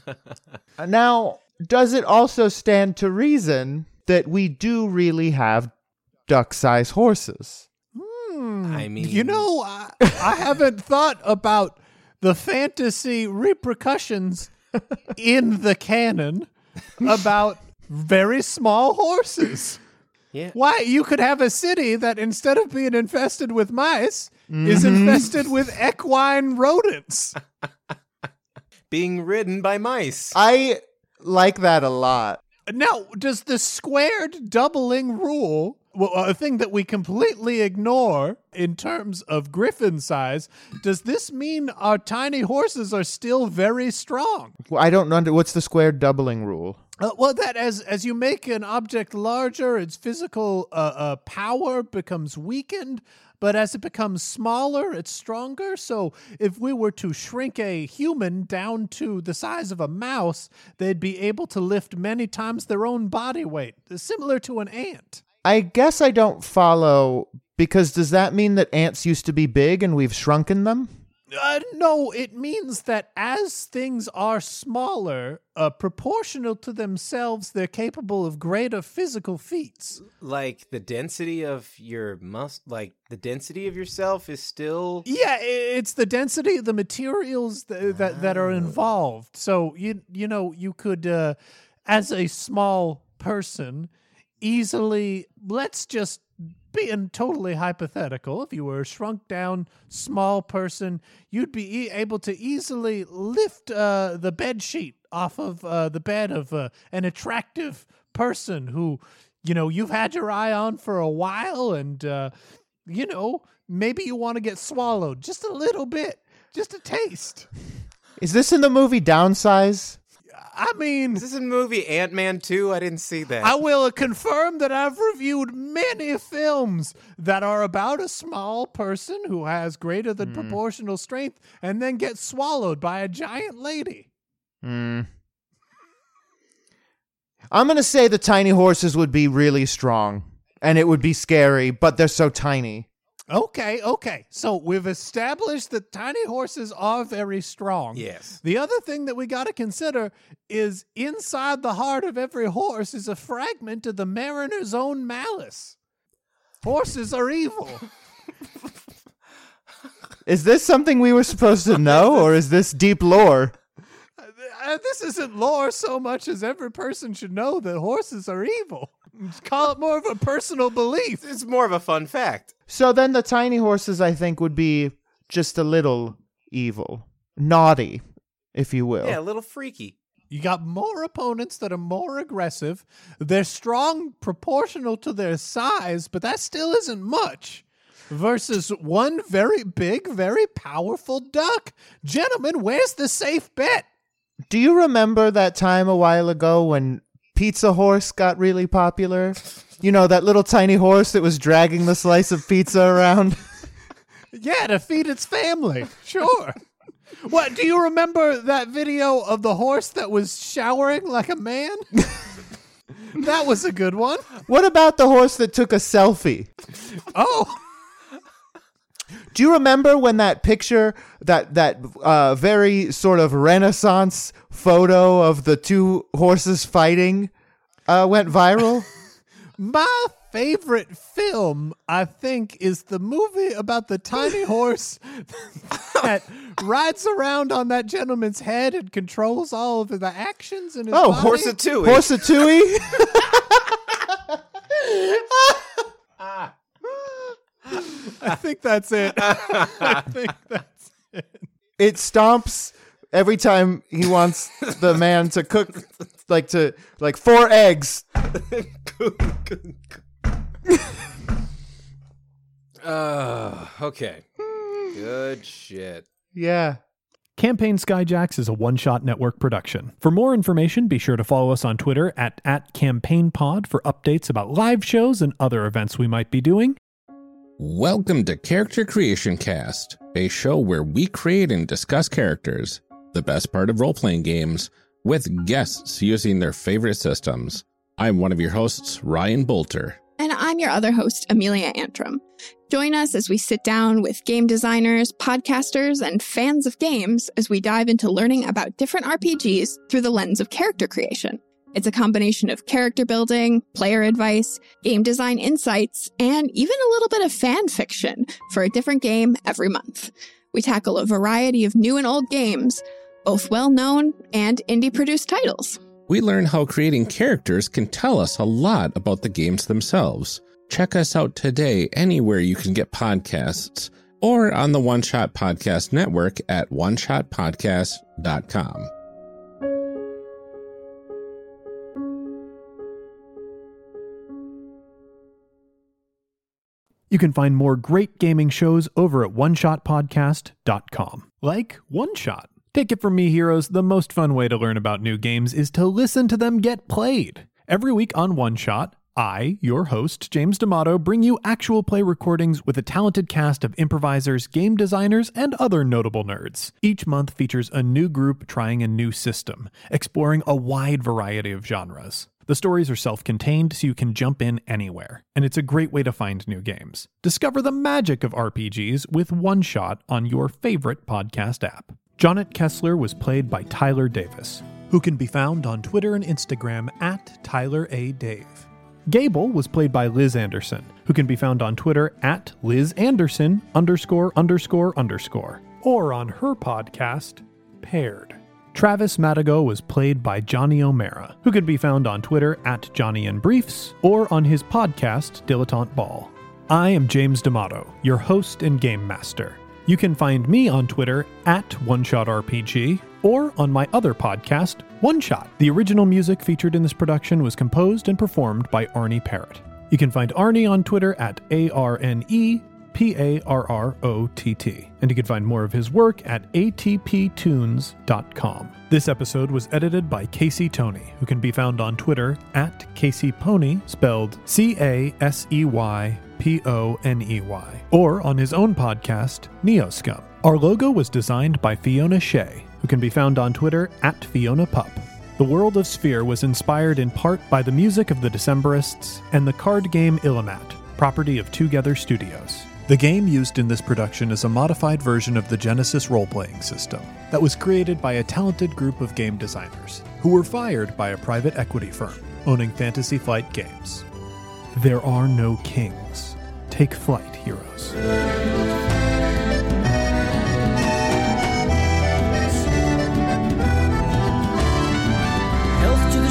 Now, does it also stand to reason that we do really have duck-sized horses? Hmm, I mean- you know, I, I haven't thought about the fantasy repercussions in the canon about very small horses. Yeah. Why, you could have a city that instead of being infested with mice, is mm-hmm. infested with equine rodents. Being ridden by mice. I like that a lot. Now, does the squared doubling rule, well, a thing that we completely ignore in terms of griffin size, does this mean our tiny horses are still very strong? Well, I don't know what's the square doubling rule. Uh, well, that as as you make an object larger, its physical uh, uh, power becomes weakened. But as it becomes smaller, it's stronger. So if we were to shrink a human down to the size of a mouse, they'd be able to lift many times their own body weight, similar to an ant. I guess I don't follow because does that mean that ants used to be big and we've shrunken them? Uh, no, it means that as things are smaller, uh, proportional to themselves, they're capable of greater physical feats. Like the density of your mus like the density of yourself is still Yeah, it's the density of the materials th- that that are involved. So you you know you could, uh, as a small person, easily let's just being totally hypothetical. If you were a shrunk down small person, you'd be e- able to easily lift uh, the bed sheet off of uh, the bed of uh, an attractive person who you know you've had your eye on for a while and. Uh, you know, maybe you want to get swallowed just a little bit, just a taste. Is this in the movie Downsize? I mean, Is this a movie Ant Man 2? I didn't see that. I will confirm that I've reviewed many films that are about a small person who has greater than proportional strength and then gets swallowed by a giant lady. Hmm. I'm going to say the tiny horses would be really strong and it would be scary, but they're so tiny. Okay, okay. So we've established that tiny horses are very strong. yes. The other thing that we got to consider is inside the heart of every horse is a fragment of the mariner's own malice. Horses are evil. Is this something we were supposed to know or is this deep lore? Uh, this isn't lore so much as every person should know that horses are evil. Just call it more of a personal belief. It's more of a fun fact. So then the tiny horses, I think, would be just a little evil, naughty, if you will. Yeah, a little freaky. You got more opponents that are more aggressive. They're strong proportional to their size, but that still isn't much. Versus one very big, very powerful duck. Gentlemen, where's the safe bet? Do you remember that time a while ago when Pizza Horse got really popular? You know, that little tiny horse that was dragging the slice of pizza around? Yeah, to feed its family. Sure. what, do you remember that video of the horse that was showering like a man? that was a good one. What about the horse that took a selfie? Oh, Do you remember when that picture, that that uh, very sort of Renaissance photo of the two horses fighting, uh, went viral? my favorite film, I think, is the movie about the tiny horse that rides around on that gentleman's head and controls all of the actions in his Oh, body. Horse of two. Horsatui? I think that's it. I think that's it. it stomps every time he wants the man to cook, like to like four eggs. Uh, okay. Good shit. Yeah. Campaign Skyjacks is a one shot network production. For more information, be sure to follow us on Twitter at, at CampaignPod for updates about live shows and other events we might be doing. Welcome to Character Creation Cast, a show where we create and discuss characters, the best part of role playing games, with guests using their favorite systems. I'm one of your hosts, Ryan Boelter. And I'm your other host, Amelia Antrim. Join us as we sit down with game designers, podcasters, and fans of games as we dive into learning about different RPGs through the lens of character creation. It's a combination of character building, player advice, game design insights, and even a little bit of fan fiction for a different game every month. We tackle a variety of new and old games, both well known and indie produced titles. We learn how creating characters can tell us a lot about the games themselves. Check us out today anywhere you can get podcasts or on the One Shot Podcast Network at oneshotpodcast.com. You can find more great gaming shows over at oneshotpodcast.com. Like One Shot. Take it from me, heroes, the most fun way to learn about new games is to listen to them get played. Every week on One Shot, I, your host, James D'Amato, bring you actual play recordings with a talented cast of improvisers, game designers, and other notable nerds. Each month features a new group trying a new system, exploring a wide variety of genres. The stories are self contained, so you can jump in anywhere, and it's a great way to find new games. Discover the magic of RPGs with One Shot on your favorite podcast app. Jonnet Kessler was played by Tyler Davis, who can be found on Twitter and Instagram at Tyler A. Dave. Gable was played by Liz Anderson, who can be found on Twitter at Liz Anderson underscore underscore underscore, or on her podcast, Paired. Travis Madigo was played by Johnny O'Mara, who can be found on Twitter at Johnny and Briefs or on his podcast, Dilettante Ball. I am James D'Amato, your host and game master. You can find me on Twitter at OneShotRPG or on my other podcast, One Shot. The original music featured in this production was composed and performed by Arne Parrott. You can find Arne on Twitter at A R N E P A R R O T T. And you can find more of his work at atptunes.com. This episode was edited by Casey Tony, who can be found on Twitter at Casey Pony, spelled C A S E Y P O N E Y, or on his own podcast, Neoscum. Our logo was designed by Fiona Shea, who can be found on Twitter at Fiona Pup. The world of Sphere was inspired in part by the music of the Decemberists and the card game Illimat, property of Twogether Studios. The game used in this production is a modified version of the Genesys role playing system that was created by a talented group of game designers who were fired by a private equity firm owning Fantasy Flight Games. There are no kings. Take flight, heroes. Health to the